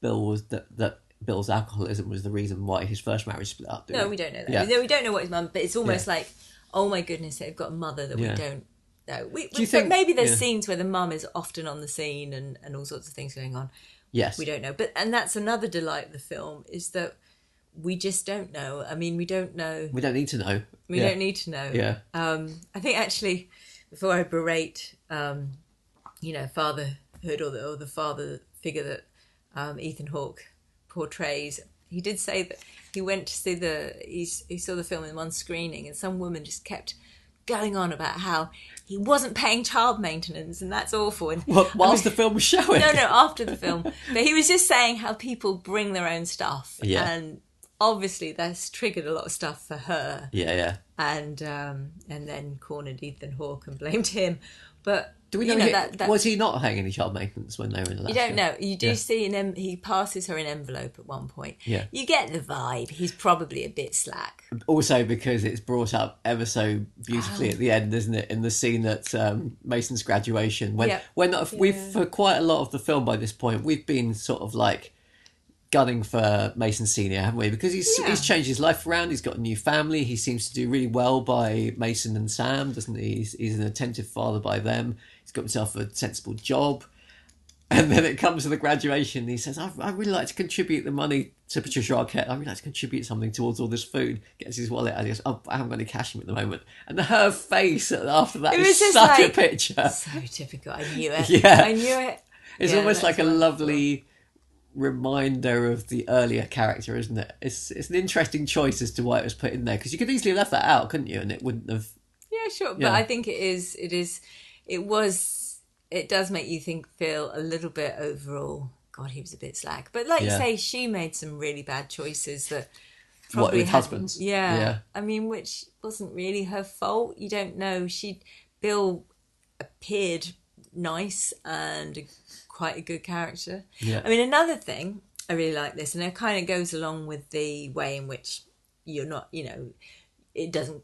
[SPEAKER 1] Bill was that that Bill's alcoholism was the reason why his first marriage split up. do
[SPEAKER 2] No, we don't know that.
[SPEAKER 1] Yeah.
[SPEAKER 2] No, we don't know what his mum. But it's almost
[SPEAKER 1] Yeah.
[SPEAKER 2] like, oh my goodness, they've got a mother that
[SPEAKER 1] Yeah.
[SPEAKER 2] we don't know. We,
[SPEAKER 1] you
[SPEAKER 2] we-
[SPEAKER 1] think-
[SPEAKER 2] but maybe there's scenes where the mum is often on the scene and, and all sorts of things going on.
[SPEAKER 1] Yes.
[SPEAKER 2] We don't know. But and that's another delight of the film is that we just don't know. I mean, we don't know.
[SPEAKER 1] We don't need to know.
[SPEAKER 2] We don't need to know.
[SPEAKER 1] Yeah.
[SPEAKER 2] Um, I think actually, before I berate, um, you know, fatherhood or the, or the father figure that um, Ethan Hawke portrays, he did say that he went to see the he's, he saw the film in one screening, and some woman just kept going on about how he wasn't paying child maintenance, and that's awful. And
[SPEAKER 1] whilst the film was showing.
[SPEAKER 2] no, no, after the film. But he was just saying how people bring their own stuff,
[SPEAKER 1] Yeah.
[SPEAKER 2] and obviously that's triggered a lot of stuff for her
[SPEAKER 1] Yeah, yeah.
[SPEAKER 2] and um, and then cornered Ethan Hawke and blamed him. But
[SPEAKER 1] Do we
[SPEAKER 2] you
[SPEAKER 1] know,
[SPEAKER 2] know
[SPEAKER 1] he-
[SPEAKER 2] that, that
[SPEAKER 1] was he not paying any child maintenance when they were in Alaska?
[SPEAKER 2] you don't know. You do
[SPEAKER 1] Yeah.
[SPEAKER 2] see em- he passes her an envelope at one point.
[SPEAKER 1] Yeah.
[SPEAKER 2] you get the vibe. He's probably a bit slack.
[SPEAKER 1] Also, because it's brought up ever so beautifully at the end, isn't it? In the scene at um, Mason's graduation, when
[SPEAKER 2] Yeah.
[SPEAKER 1] when we've for quite a lot of the film by this point, we've been sort of like gunning for Mason Senior, haven't we? Because he's
[SPEAKER 2] Yeah.
[SPEAKER 1] he's changed his life around. He's got a new family. He seems to do really well by Mason and Sam, doesn't he? He's, he's an attentive father by them. He's got himself a sensible job. And then it comes to the graduation. And he says, I, "I really like to contribute the money to Patricia Arquette. I really like to contribute something towards all this food." Gets his wallet out. He goes, "Oh, I haven't got any cash at the moment." And her face after that
[SPEAKER 2] It
[SPEAKER 1] is such a
[SPEAKER 2] like-
[SPEAKER 1] picture.
[SPEAKER 2] So typical. I knew it.
[SPEAKER 1] Yeah.
[SPEAKER 2] I knew it.
[SPEAKER 1] It's
[SPEAKER 2] Yeah,
[SPEAKER 1] almost like a lovely reminder of the earlier character, isn't it? It's it's an interesting choice as to why it was put in there because you could easily have left that out, couldn't you? And it wouldn't have.
[SPEAKER 2] Yeah, sure. But I think it is. It is. It was. It does make you think. Feel a little bit overall. God, he was a bit slack. But like you say, she made some really bad choices that
[SPEAKER 1] What,
[SPEAKER 2] probably
[SPEAKER 1] with husbands?
[SPEAKER 2] Yeah.
[SPEAKER 1] Yeah.
[SPEAKER 2] I mean, which wasn't really her fault. You don't know. She Bill appeared nice and quite a good character.
[SPEAKER 1] Yeah.
[SPEAKER 2] I mean, another thing I really like this, and it kind of goes along with the way in which you're not, you know, it doesn't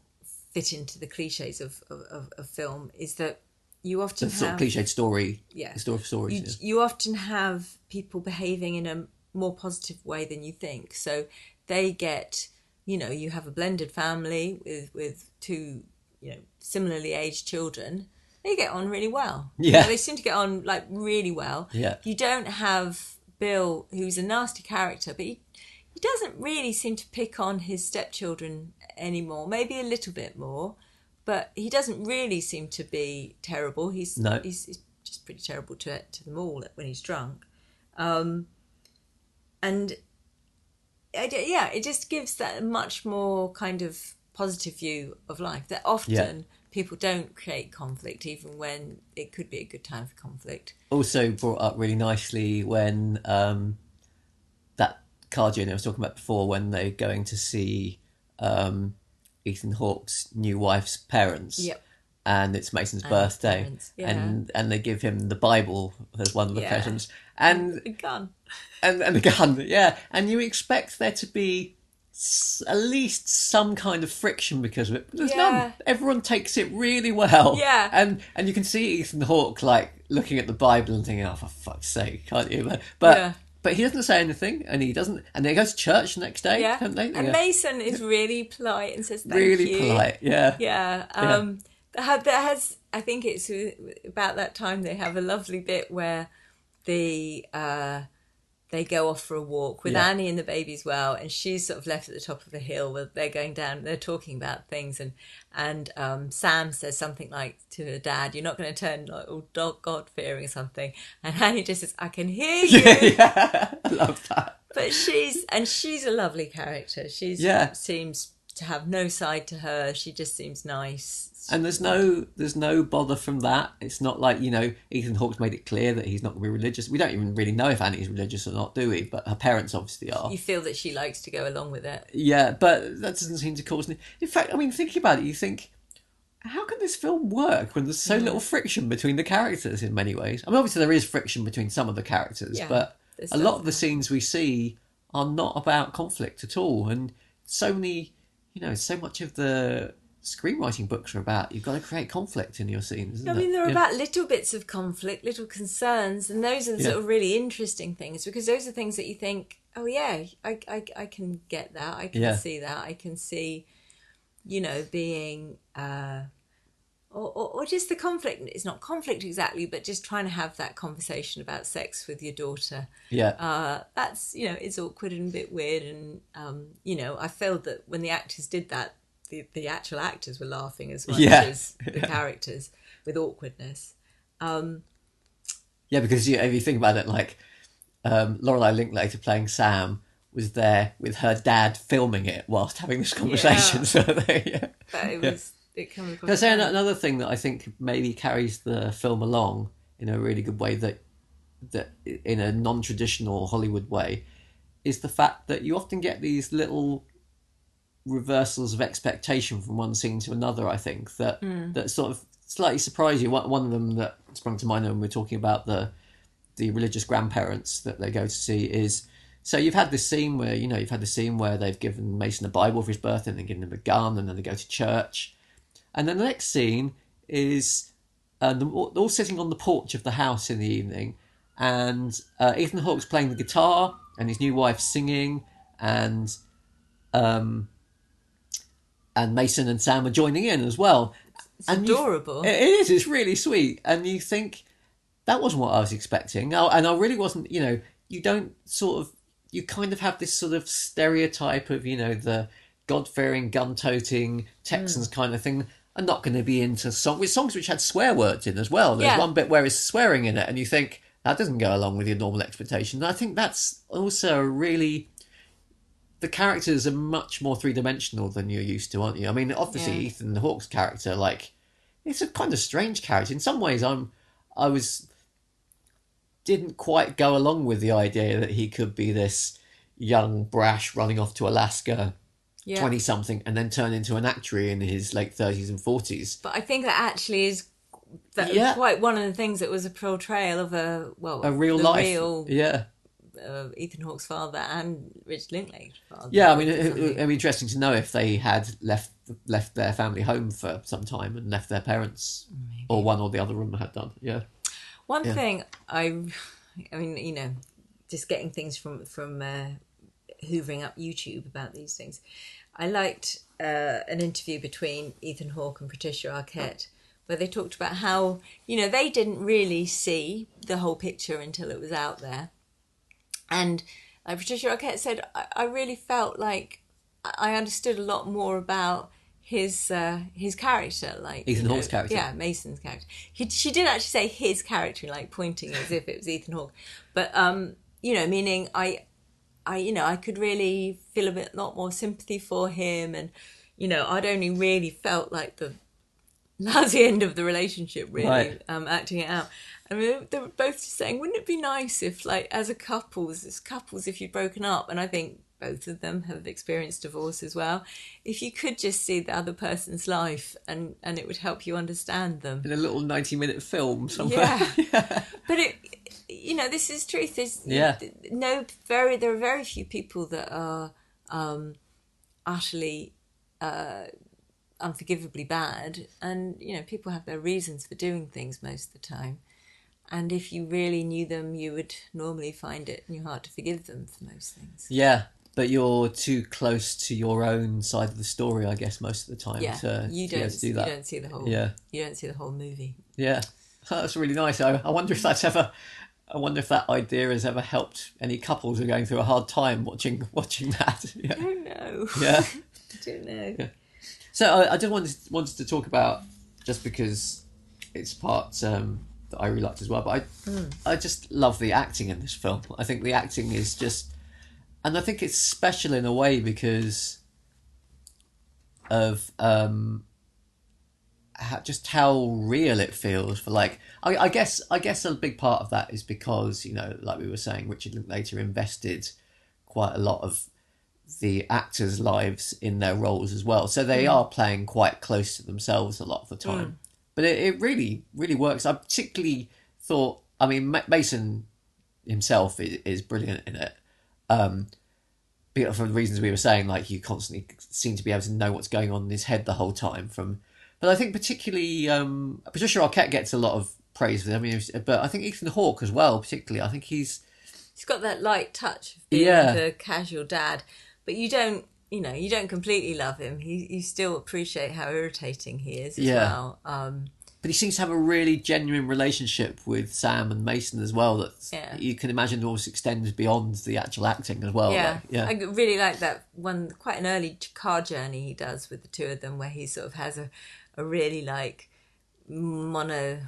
[SPEAKER 2] fit into the cliches of of, of, film. Is that you often
[SPEAKER 1] It's sort
[SPEAKER 2] have
[SPEAKER 1] of cliched story.
[SPEAKER 2] Yeah.
[SPEAKER 1] Story of stories.
[SPEAKER 2] you,
[SPEAKER 1] yeah.
[SPEAKER 2] you often have people behaving in a more positive way than you think. So they get, you know, you have a blended family with with two, you know, similarly aged children. They get on really well. You
[SPEAKER 1] Yeah.
[SPEAKER 2] know, they seem to get on like really well.
[SPEAKER 1] Yeah.
[SPEAKER 2] You don't have Bill, who's a nasty character, but he, he doesn't really seem to pick on his stepchildren anymore. Maybe a little bit more, but he doesn't really seem to be terrible. He's
[SPEAKER 1] No.
[SPEAKER 2] he's, he's just pretty terrible to to them all when he's drunk. Um, and I yeah, it just gives that much more kind of positive view of life. That often people don't create conflict even when it could be a good time for conflict.
[SPEAKER 1] Also brought up really nicely when um, that car journey I was talking about before, when they're going to see um, Ethan Hawke's new wife's parents.
[SPEAKER 2] Yep.
[SPEAKER 1] And it's Mason's
[SPEAKER 2] his
[SPEAKER 1] birthday,
[SPEAKER 2] parents, yeah.
[SPEAKER 1] and and they give him the Bible as one of the
[SPEAKER 2] Yeah.
[SPEAKER 1] presents, and
[SPEAKER 2] A gun.
[SPEAKER 1] and and the gun, yeah. And you expect there to be at least some kind of friction because of it, but there's
[SPEAKER 2] Yeah.
[SPEAKER 1] none. Everyone takes it really well,
[SPEAKER 2] Yeah.
[SPEAKER 1] And and you can see Ethan Hawke like looking at the Bible and thinking, "Oh, for fuck's sake, can't you?" But but,
[SPEAKER 2] Yeah.
[SPEAKER 1] but he doesn't say anything, and he doesn't, and they go to church the next day,
[SPEAKER 2] Yeah.
[SPEAKER 1] don't they?
[SPEAKER 2] And
[SPEAKER 1] Yeah.
[SPEAKER 2] Mason is really polite and says thank
[SPEAKER 1] really
[SPEAKER 2] you.
[SPEAKER 1] polite, yeah.
[SPEAKER 2] Yeah. Um, That that has. I think it's uh, about that time they have a lovely bit where the uh, they go off for a walk with
[SPEAKER 1] Yeah.
[SPEAKER 2] Annie and the baby as well, and she's sort of left at the top of the hill. Where they're going down. They're talking about things, and and um, Sam says something like to her dad, "You're not going to turn like all dog God fearing or something," and Annie just says, "I can hear you."
[SPEAKER 1] yeah, I love that.
[SPEAKER 2] but she's and she's a lovely character. She's
[SPEAKER 1] Yeah.
[SPEAKER 2] seems to have no side to her. She just seems nice.
[SPEAKER 1] And there's no there's no bother from that. It's not like you know Ethan Hawke's made it clear that he's not going to be religious. We don't even really know if Annie's religious or not, do we? But her parents obviously are.
[SPEAKER 2] You feel that she likes to go along with it.
[SPEAKER 1] Yeah, but that doesn't seem to cause any. In fact, I mean, thinking about it, you think, how can this film work when there's so mm. little friction between the characters in many ways? I mean, obviously there is friction between some of the characters,
[SPEAKER 2] Yeah,
[SPEAKER 1] but a lot of the scenes we see are not about conflict at all, and so many, you know, so much of the screenwriting books are about you've got to create conflict in your scenes. Isn't
[SPEAKER 2] I mean,
[SPEAKER 1] it?
[SPEAKER 2] they're
[SPEAKER 1] Yeah.
[SPEAKER 2] about little bits of conflict, little concerns, and those are the sort of really interesting things because those are things that you think, oh yeah, I, I, I can get that, I can
[SPEAKER 1] Yeah.
[SPEAKER 2] see that, I can see, you know, being, uh, or, or, or just the conflict. It's not conflict exactly, but just trying to have that conversation about sex with your daughter.
[SPEAKER 1] yeah.
[SPEAKER 2] uh, that's you know it's awkward and a bit weird and um, you know I felt that when the actors did that the, the actual actors were laughing as much
[SPEAKER 1] Yeah.
[SPEAKER 2] as the characters with awkwardness
[SPEAKER 1] Yeah, because you, if you think about it, like um, Lorelei Linklater playing Sam was there with her dad filming it whilst having this conversation.
[SPEAKER 2] Yeah.
[SPEAKER 1] So they, yeah.
[SPEAKER 2] but it was it came across
[SPEAKER 1] Can I say another thing that I think maybe carries the film along in a really good way that that in a non-traditional Hollywood way is the fact that you often get these little reversals of expectation from one scene to another. I think that that sort of slightly surprise you. One, one of them that sprung to mind when we were talking about the the religious grandparents that they go to see is so you've had this scene where you know you've had the scene where they've given Mason a Bible for his birthday and then given him a gun and then they go to church, and then the next scene is uh, all all sitting on the porch of the house in the evening, and uh, Ethan Hawke's playing the guitar and his new wife singing, and um, and Mason and Sam are joining in as well.
[SPEAKER 2] it's
[SPEAKER 1] and you-
[SPEAKER 2] adorable
[SPEAKER 1] It is. It's really sweet, and you think that wasn't what I was expecting. Oh, and I really wasn't. You know, you don't sort of. You kind of have this sort of stereotype of you know the God fearing, gun toting Texans hmm. kind of thing. I'm not going to be into song with songs which had swear words in as well. There's
[SPEAKER 2] Yeah.
[SPEAKER 1] one bit where it's swearing in it, and you think that doesn't go along with your normal expectation. And I think that's also a really the characters are much more three dimensional than you're used to, aren't you? I mean, obviously
[SPEAKER 2] Yeah.
[SPEAKER 1] Ethan Hawke's character, like, it's a kind of strange character. In some ways, I'm, I was, didn't quite go along with the idea that he could be this young brash running off to Alaska,
[SPEAKER 2] yeah
[SPEAKER 1] twenty something, and then turn into an actor in his late thirties and forties.
[SPEAKER 2] but I think that actually is that
[SPEAKER 1] Yeah.
[SPEAKER 2] quite one of the things that was a portrayal of a well
[SPEAKER 1] A real life,
[SPEAKER 2] real
[SPEAKER 1] yeah,
[SPEAKER 2] uh, Ethan Hawke's father and Rich Linklater's father
[SPEAKER 1] yeah. I mean, it, it'd be interesting to know if they had left left their family home for some time and left their parents, or one or the other of had done. Yeah.
[SPEAKER 2] One
[SPEAKER 1] Yeah.
[SPEAKER 2] thing I, I mean, you know, just getting things from from uh, hoovering up YouTube about these things. I liked uh, an interview between Ethan Hawke and Patricia Arquette where they talked about how you know they didn't really see the whole picture until it was out there, and like Patricia Arquette said, I, I really felt like I understood a lot more about his uh, his character, like
[SPEAKER 1] Ethan Hawke's character.
[SPEAKER 2] Yeah, Mason's character. He, she did actually say his character, like pointing as if it was Ethan Hawke, but um, you know, meaning I, I, you know, I could really feel a bit lot more sympathy for him, and you know, I'd only really felt like the lousy end of the relationship, really,
[SPEAKER 1] Right.
[SPEAKER 2] um, acting it out. And we they were both just saying, wouldn't it be nice if, like, as a couples, as couples, if you'd broken up, and I think both of them have experienced divorce as well, if you could just see the other person's life and, and it would help you understand them.
[SPEAKER 1] In a little ninety-minute film somewhere.
[SPEAKER 2] Yeah. But it, you know, this is truth. There's
[SPEAKER 1] Yeah.
[SPEAKER 2] no very. There are very few people that are um, utterly uh, unforgivably bad, and you know, people have their reasons for doing things most of the time. And if you really knew them, you would normally find it in your heart to forgive them for most things.
[SPEAKER 1] Yeah, but you're too close to your own side of the story, I guess, most of the time
[SPEAKER 2] Yeah,
[SPEAKER 1] to,
[SPEAKER 2] you don't.
[SPEAKER 1] to do
[SPEAKER 2] You don't see the whole.
[SPEAKER 1] Yeah.
[SPEAKER 2] You don't see the whole movie.
[SPEAKER 1] Yeah, that's really nice. I, I wonder if that's ever. I wonder if that idea has ever helped any couples who are going through a hard time watching watching that.
[SPEAKER 2] I don't know.
[SPEAKER 1] yeah.
[SPEAKER 2] I don't know.
[SPEAKER 1] So I, I just wanted wanted to talk about just because it's part um, that I really liked as well. But I hmm. I just love the acting in this film. I think the acting is just, and I think it's special in a way because of um, how, just how real it feels. For like, I, I guess I guess a big part of that is because you know, like we were saying, Richard Linklater invested quite a lot of the actors' lives in their roles as well. So they hmm. are playing quite close to themselves a lot of the time. Hmm. But it, it really, really works. I particularly thought, I mean, Ma- Mason himself is, is brilliant in it. Um, for the reasons we were saying, like you constantly seem to be able to know what's going on in his head the whole time. From, but I think particularly um, Patricia Arquette gets a lot of praise for. it. I mean, but I think Ethan Hawke as well, particularly. I think he's
[SPEAKER 2] He's got that light touch of being
[SPEAKER 1] Yeah.
[SPEAKER 2] the casual dad, but you don't, you know, you don't completely love him. He, you still appreciate how irritating he is as
[SPEAKER 1] Yeah.
[SPEAKER 2] well. Um,
[SPEAKER 1] but he seems to have a really genuine relationship with Sam and Mason as well. That
[SPEAKER 2] Yeah.
[SPEAKER 1] you can imagine almost extends beyond the actual acting as well.
[SPEAKER 2] yeah,
[SPEAKER 1] like, yeah,
[SPEAKER 2] I really like that one. Quite an early car journey he does with the two of them, where he sort of has a, a really like mono.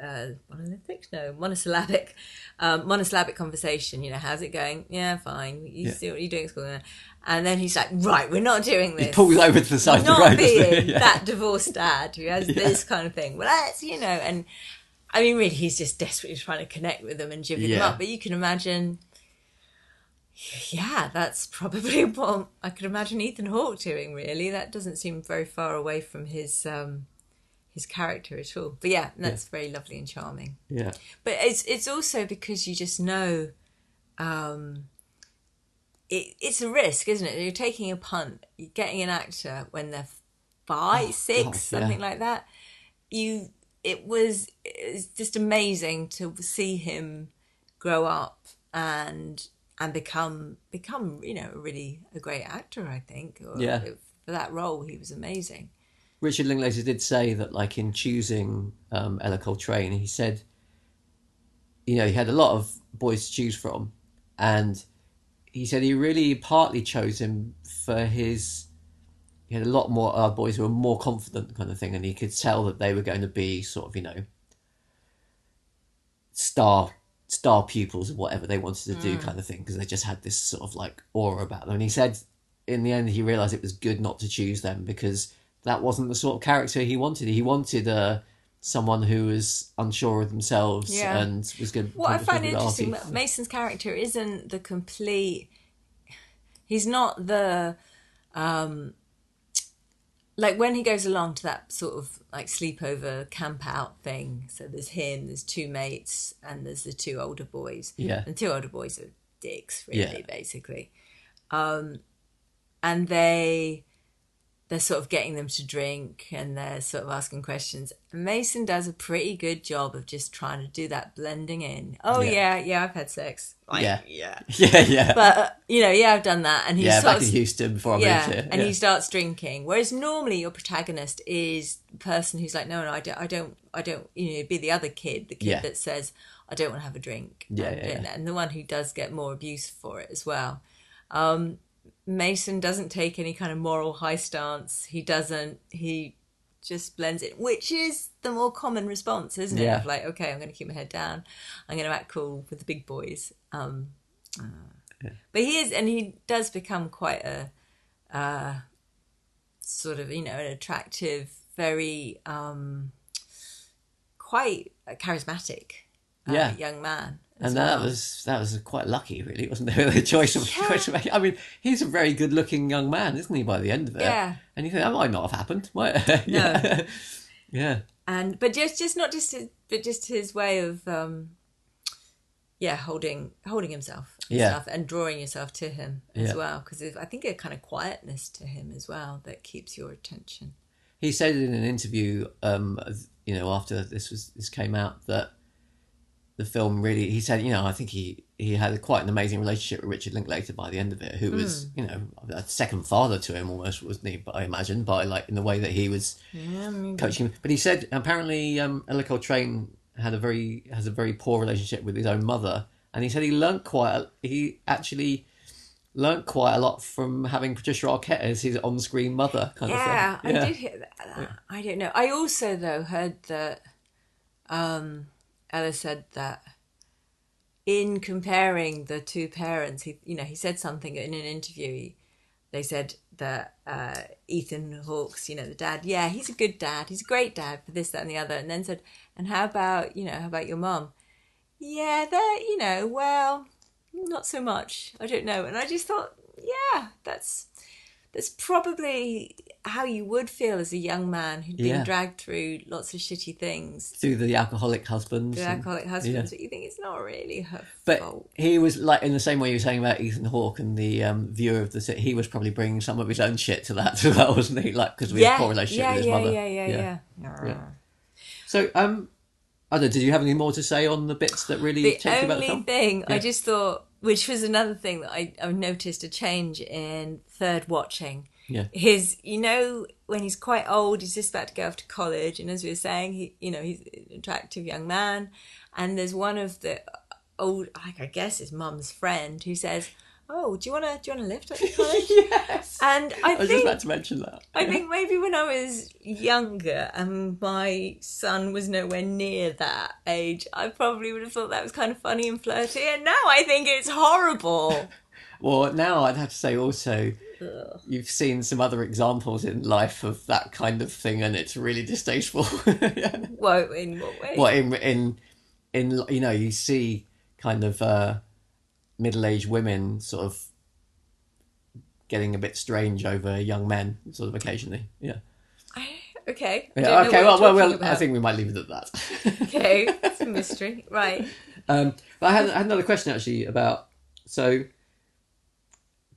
[SPEAKER 2] Uh, monolithic? No, monosyllabic, um, monosyllabic conversation. You know, how's it going? Yeah, fine. You
[SPEAKER 1] Yeah.
[SPEAKER 2] see what you're doing at school, and then he's like, "Right, we're not doing this."
[SPEAKER 1] he pulls over to the side of the
[SPEAKER 2] not
[SPEAKER 1] road.
[SPEAKER 2] being
[SPEAKER 1] Yeah.
[SPEAKER 2] that divorced dad who has
[SPEAKER 1] Yeah.
[SPEAKER 2] this kind of thing. Well, that's you know, and I mean, really, he's just desperately trying to connect with them and jivvy them up. But you can imagine, yeah, that's probably what I could imagine Ethan Hawke doing. Really, that doesn't seem very far away from his um, his character at all. But yeah, that's very lovely and charming.
[SPEAKER 1] yeah,
[SPEAKER 2] But it's it's also because you just know um, it, it's a risk, isn't it? You're taking a punt. You're getting an actor when they're five, six,
[SPEAKER 1] Oh, God, yeah.
[SPEAKER 2] something like that. You, it was it's just amazing to see him grow up and and become become you know really a great actor. I think. Or
[SPEAKER 1] Yeah.
[SPEAKER 2] For that role, he was amazing.
[SPEAKER 1] Richard Linklater did say that, like in choosing um, Ellar Coltrane, he said, you know, he had a lot of boys to choose from, and he said he really partly chose him for his. He had a lot more uh, boys who were more confident, kind of thing, and he could tell that they were going to be sort of, you know, star star pupils or whatever they wanted to do, kind of thing, because they just had this sort of like aura about them. And he said, in the end, he realised it was good not to choose them because that wasn't the sort of character he wanted. He wanted uh, someone who was unsure of themselves
[SPEAKER 2] Yeah.
[SPEAKER 1] and was good.
[SPEAKER 2] What I find interesting,
[SPEAKER 1] arty.
[SPEAKER 2] Mason's character isn't the complete. He's not the, um, like when he goes along to that sort of like sleepover camp out thing. So there's him, there's two mates, and there's the two older boys.
[SPEAKER 1] Yeah.
[SPEAKER 2] and two older boys are dicks, really,
[SPEAKER 1] Yeah.
[SPEAKER 2] basically. Um, and they they're sort of getting them to drink and they're sort of asking questions. Mason does a pretty good job of just trying to do that blending in. Oh
[SPEAKER 1] Yeah.
[SPEAKER 2] yeah, yeah, I've had sex. Like,
[SPEAKER 1] Yeah.
[SPEAKER 2] yeah.
[SPEAKER 1] Yeah, yeah,
[SPEAKER 2] But uh, you know, yeah, I've done that, and he
[SPEAKER 1] yeah. Back
[SPEAKER 2] starts
[SPEAKER 1] in Houston before I
[SPEAKER 2] yeah,
[SPEAKER 1] moved here.
[SPEAKER 2] and he starts drinking. Whereas normally your protagonist is the person who's like, no, no, I don't, I don't, I don't. You know, be the other kid, the kid
[SPEAKER 1] Yeah.
[SPEAKER 2] that says, I don't want to have a drink.
[SPEAKER 1] Yeah,
[SPEAKER 2] and,
[SPEAKER 1] yeah,
[SPEAKER 2] and-
[SPEAKER 1] yeah.
[SPEAKER 2] and the one who does get more abuse for it as well. Um, Mason doesn't take any kind of moral high stance. He doesn't. He just blends it, which is the more common response, isn't it?
[SPEAKER 1] Yeah.
[SPEAKER 2] Of like, okay, I'm going to keep my head down. I'm going to act cool with the big boys. Um, uh, But he is, and he does become quite a uh, sort of, you know, an attractive very um, quite charismatic uh,
[SPEAKER 1] Yeah.
[SPEAKER 2] young man.
[SPEAKER 1] And that was that was quite lucky, really, wasn't it? The choice of
[SPEAKER 2] Yeah.
[SPEAKER 1] choice of. I mean, he's a very good-looking young man, isn't he? By the end of it,
[SPEAKER 2] Yeah.
[SPEAKER 1] And you think that might not have happened, might? yeah. yeah.
[SPEAKER 2] and but just just not just his, but just his way of um, yeah holding holding himself and
[SPEAKER 1] Yeah.
[SPEAKER 2] stuff and drawing yourself to him as
[SPEAKER 1] Yeah.
[SPEAKER 2] well because I think a kind of quietness to him as well that keeps your attention.
[SPEAKER 1] He said in an interview, um, you know, after this was this came out that the film really. He said, you know, I think he he had quite an amazing relationship with Richard Linklater by the end of it, who was,
[SPEAKER 2] Hmm.
[SPEAKER 1] you know, a second father to him almost, wasn't he? But I imagine by like in the way that he was
[SPEAKER 2] Yeah,
[SPEAKER 1] coaching him. But he said apparently um, Ellar Coltrane had a very has a very poor relationship with his own mother, and he said he learnt quite. A, he actually learnt quite a lot from having Patricia Arquette as his on-screen mother, kind
[SPEAKER 2] yeah,
[SPEAKER 1] of thing.
[SPEAKER 2] Yeah, I did hear that. I don't know. I also though heard that um, Ellar said that in comparing the two parents, he you know he said something in an interview. He, they said that uh, Ethan Hawke's, you know, the dad, yeah, he's a good dad. He's a great dad for this, that, and the other. And then said, and how about you know, how about your mom? Yeah, that you know, well, not so much. I don't know. And I just thought, yeah, that's that's probably how you would feel as a young man who'd been
[SPEAKER 1] Yeah.
[SPEAKER 2] dragged through lots of shitty things.
[SPEAKER 1] Through the alcoholic husbands.
[SPEAKER 2] The
[SPEAKER 1] and-
[SPEAKER 2] alcoholic husbands, but you think it's not really her
[SPEAKER 1] But
[SPEAKER 2] fault.
[SPEAKER 1] he was like in the same way you were saying about Ethan Hawke and the um, viewer of the city. He was probably bringing some of his own shit to that as well, wasn't he? Like because his
[SPEAKER 2] Yeah,
[SPEAKER 1] poor relationship
[SPEAKER 2] yeah,
[SPEAKER 1] with his
[SPEAKER 2] yeah,
[SPEAKER 1] mother.
[SPEAKER 2] yeah, yeah, yeah,
[SPEAKER 1] Yeah. So, um, I don't. know, Did you have any more to say on the bits that really
[SPEAKER 2] The
[SPEAKER 1] you about the
[SPEAKER 2] only
[SPEAKER 1] film?
[SPEAKER 2] thing I just thought, which was another thing that I, I noticed a change in third watching.
[SPEAKER 1] Yeah.
[SPEAKER 2] His, you know, when he's quite old, he's just about to go off to college, and as we were saying, he, you know, he's an attractive young man, and there's one of the old, like I guess his mum's friend, who says, "Oh, do you want to do you want to lift up to college?"
[SPEAKER 1] yes.
[SPEAKER 2] And I,
[SPEAKER 1] I was just about to mention that.
[SPEAKER 2] I think maybe when I was younger and my son was nowhere near that age, I probably would have thought that was kind of funny and flirty. And now I think it's horrible.
[SPEAKER 1] Well, now I'd have to say also, you've seen some other examples in life of that kind of thing, and it's really distasteful. yeah.
[SPEAKER 2] Well, in what way?
[SPEAKER 1] Well, in in in you know, you see kind of uh, middle-aged women sort of getting a bit strange over young men, sort of occasionally. Yeah.
[SPEAKER 2] Okay.
[SPEAKER 1] Yeah. Okay. Well, well, well. I think we might leave it at that.
[SPEAKER 2] Okay, it's a mystery, right?
[SPEAKER 1] Um, but I had, I had another question actually about so.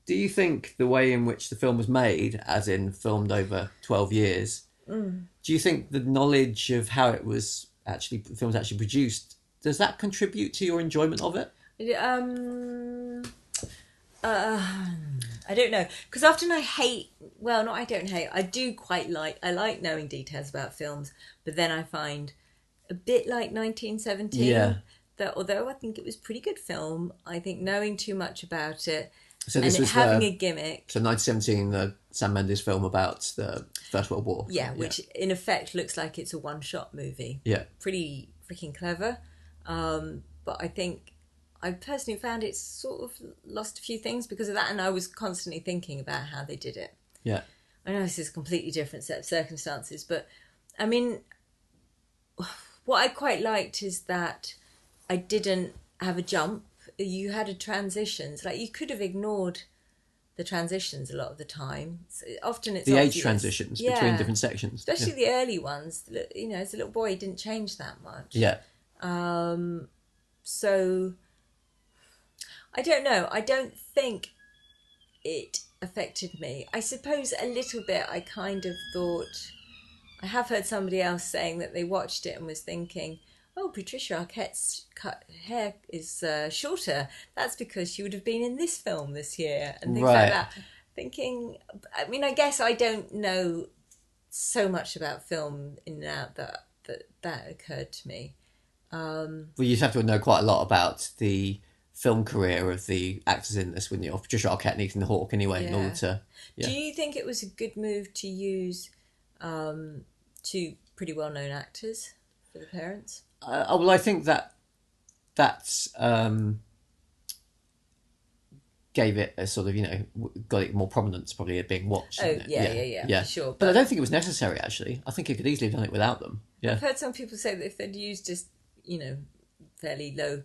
[SPEAKER 1] Do you think the way in which the film was made, as in filmed over twelve years,
[SPEAKER 2] Mm.
[SPEAKER 1] do you think the knowledge of how it was actually the film was actually produced does that contribute to your enjoyment of it?
[SPEAKER 2] Um, uh, I don't know because often I hate. Well, not I don't hate. I do quite like. I like knowing details about films, but then I find a bit like 1917.
[SPEAKER 1] Yeah.
[SPEAKER 2] That although I think it was pretty good film, I think knowing too much about it
[SPEAKER 1] So
[SPEAKER 2] and
[SPEAKER 1] this
[SPEAKER 2] it
[SPEAKER 1] was
[SPEAKER 2] having
[SPEAKER 1] the,
[SPEAKER 2] a gimmick.
[SPEAKER 1] so 1917, the Sam Mendes film about the First World War.
[SPEAKER 2] Yeah, which in effect looks like it's a one-shot movie.
[SPEAKER 1] yeah,
[SPEAKER 2] pretty freaking clever. Um, but I think I personally found it sort of lost a few things because of that, and I was constantly thinking about how they did it.
[SPEAKER 1] yeah,
[SPEAKER 2] I know this is a completely different set of circumstances, but I mean, what I quite liked is that I didn't have a jump. You had a transitions, like you could have ignored the transitions a lot of the time. So often it's
[SPEAKER 1] the age
[SPEAKER 2] obvious.
[SPEAKER 1] transitions between different sections.
[SPEAKER 2] especially the early ones. You know, as a little boy, he didn't change that much.
[SPEAKER 1] yeah.
[SPEAKER 2] Um, so I don't know. I don't think it affected me. I suppose a little bit. I kind of thought. I have heard somebody else saying that they watched it and was thinking, "Oh, Patricia Arquette's cut hair is uh, shorter. That's because she would have been in this film this year and things
[SPEAKER 1] Right.
[SPEAKER 2] like that." Thinking, I mean, I guess I don't know so much about film in and out that that that occurred to me.
[SPEAKER 1] Um, Well, you'd have to know quite a lot about the film career of the actors in this, wouldn't you? Of Patricia Arquette and Ethan Hawke, anyway, in
[SPEAKER 2] Yeah.
[SPEAKER 1] order to. Yeah.
[SPEAKER 2] Do you think it was a good move to use um, two pretty well known actors for the parents?
[SPEAKER 1] Uh, well, I think that that's um, gave it a sort of you know got it more prominence probably at being watched.
[SPEAKER 2] Oh,
[SPEAKER 1] it?
[SPEAKER 2] yeah, yeah, yeah, for sure,
[SPEAKER 1] But, I don't think it was necessary actually. I think it could easily have done it without them. Yeah,
[SPEAKER 2] I've heard some people say that if they'd used just, you know, fairly low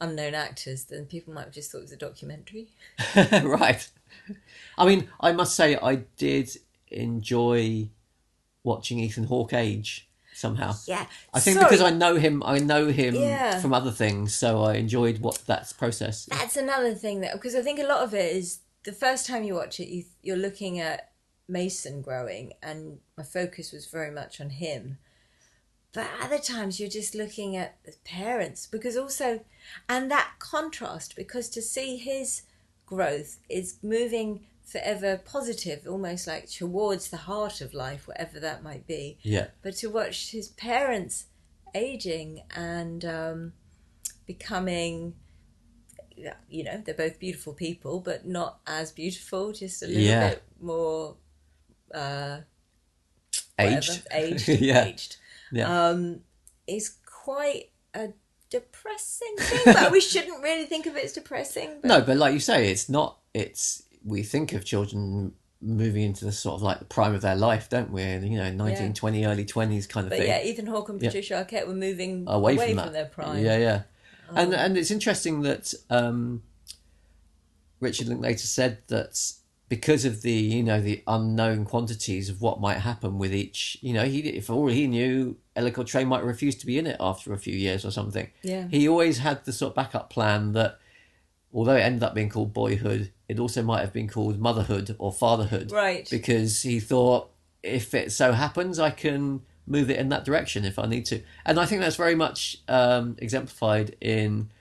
[SPEAKER 2] unknown actors, then people might have just thought it was a documentary.
[SPEAKER 1] right. I mean, I must say I did enjoy watching Ethan Hawke age somehow.
[SPEAKER 2] Yeah.
[SPEAKER 1] I think because I know him, I know him
[SPEAKER 2] Yeah.
[SPEAKER 1] from other things, so I enjoyed what that process.
[SPEAKER 2] That's another thing that because I think a lot of it is the first time you watch it, you, you're looking at Mason growing, and my focus was very much on him. But other times you're just looking at the parents because also, and that contrast because to see his growth is moving forever positive, almost like towards the heart of life, whatever that might be.
[SPEAKER 1] Yeah,
[SPEAKER 2] But to watch his parents aging and um, becoming, you know, they're both beautiful people, but not as beautiful, just a little
[SPEAKER 1] Yeah.
[SPEAKER 2] bit more uh, whatever,
[SPEAKER 1] aged.
[SPEAKER 2] aged,
[SPEAKER 1] yeah,
[SPEAKER 2] aged,
[SPEAKER 1] yeah.
[SPEAKER 2] um, is quite a depressing thing. but we shouldn't really think of it as depressing. But
[SPEAKER 1] no, but like you say, it's not. It's we think of children moving into the sort of like the prime of their life, don't we? You know, 19, 20, early twenties kind of
[SPEAKER 2] But
[SPEAKER 1] thing.
[SPEAKER 2] yeah, Ethan Hawke and
[SPEAKER 1] Yeah.
[SPEAKER 2] Patricia Arquette were moving
[SPEAKER 1] away,
[SPEAKER 2] away,
[SPEAKER 1] from
[SPEAKER 2] from, their prime.
[SPEAKER 1] Yeah, yeah. And and it's interesting that um, Richard Linklater said that because of the you know the unknown quantities of what might happen with each, you know, he if all he knew, Ellar Coltrane might refuse to be in it after a few years or something.
[SPEAKER 2] Yeah.
[SPEAKER 1] He always had the sort of backup plan that. Although it ended up being called boyhood, it also might have been called motherhood or fatherhood
[SPEAKER 2] Right.
[SPEAKER 1] because he thought if it so happens I can move it in that direction if I need to. And I think that's very much um, exemplified in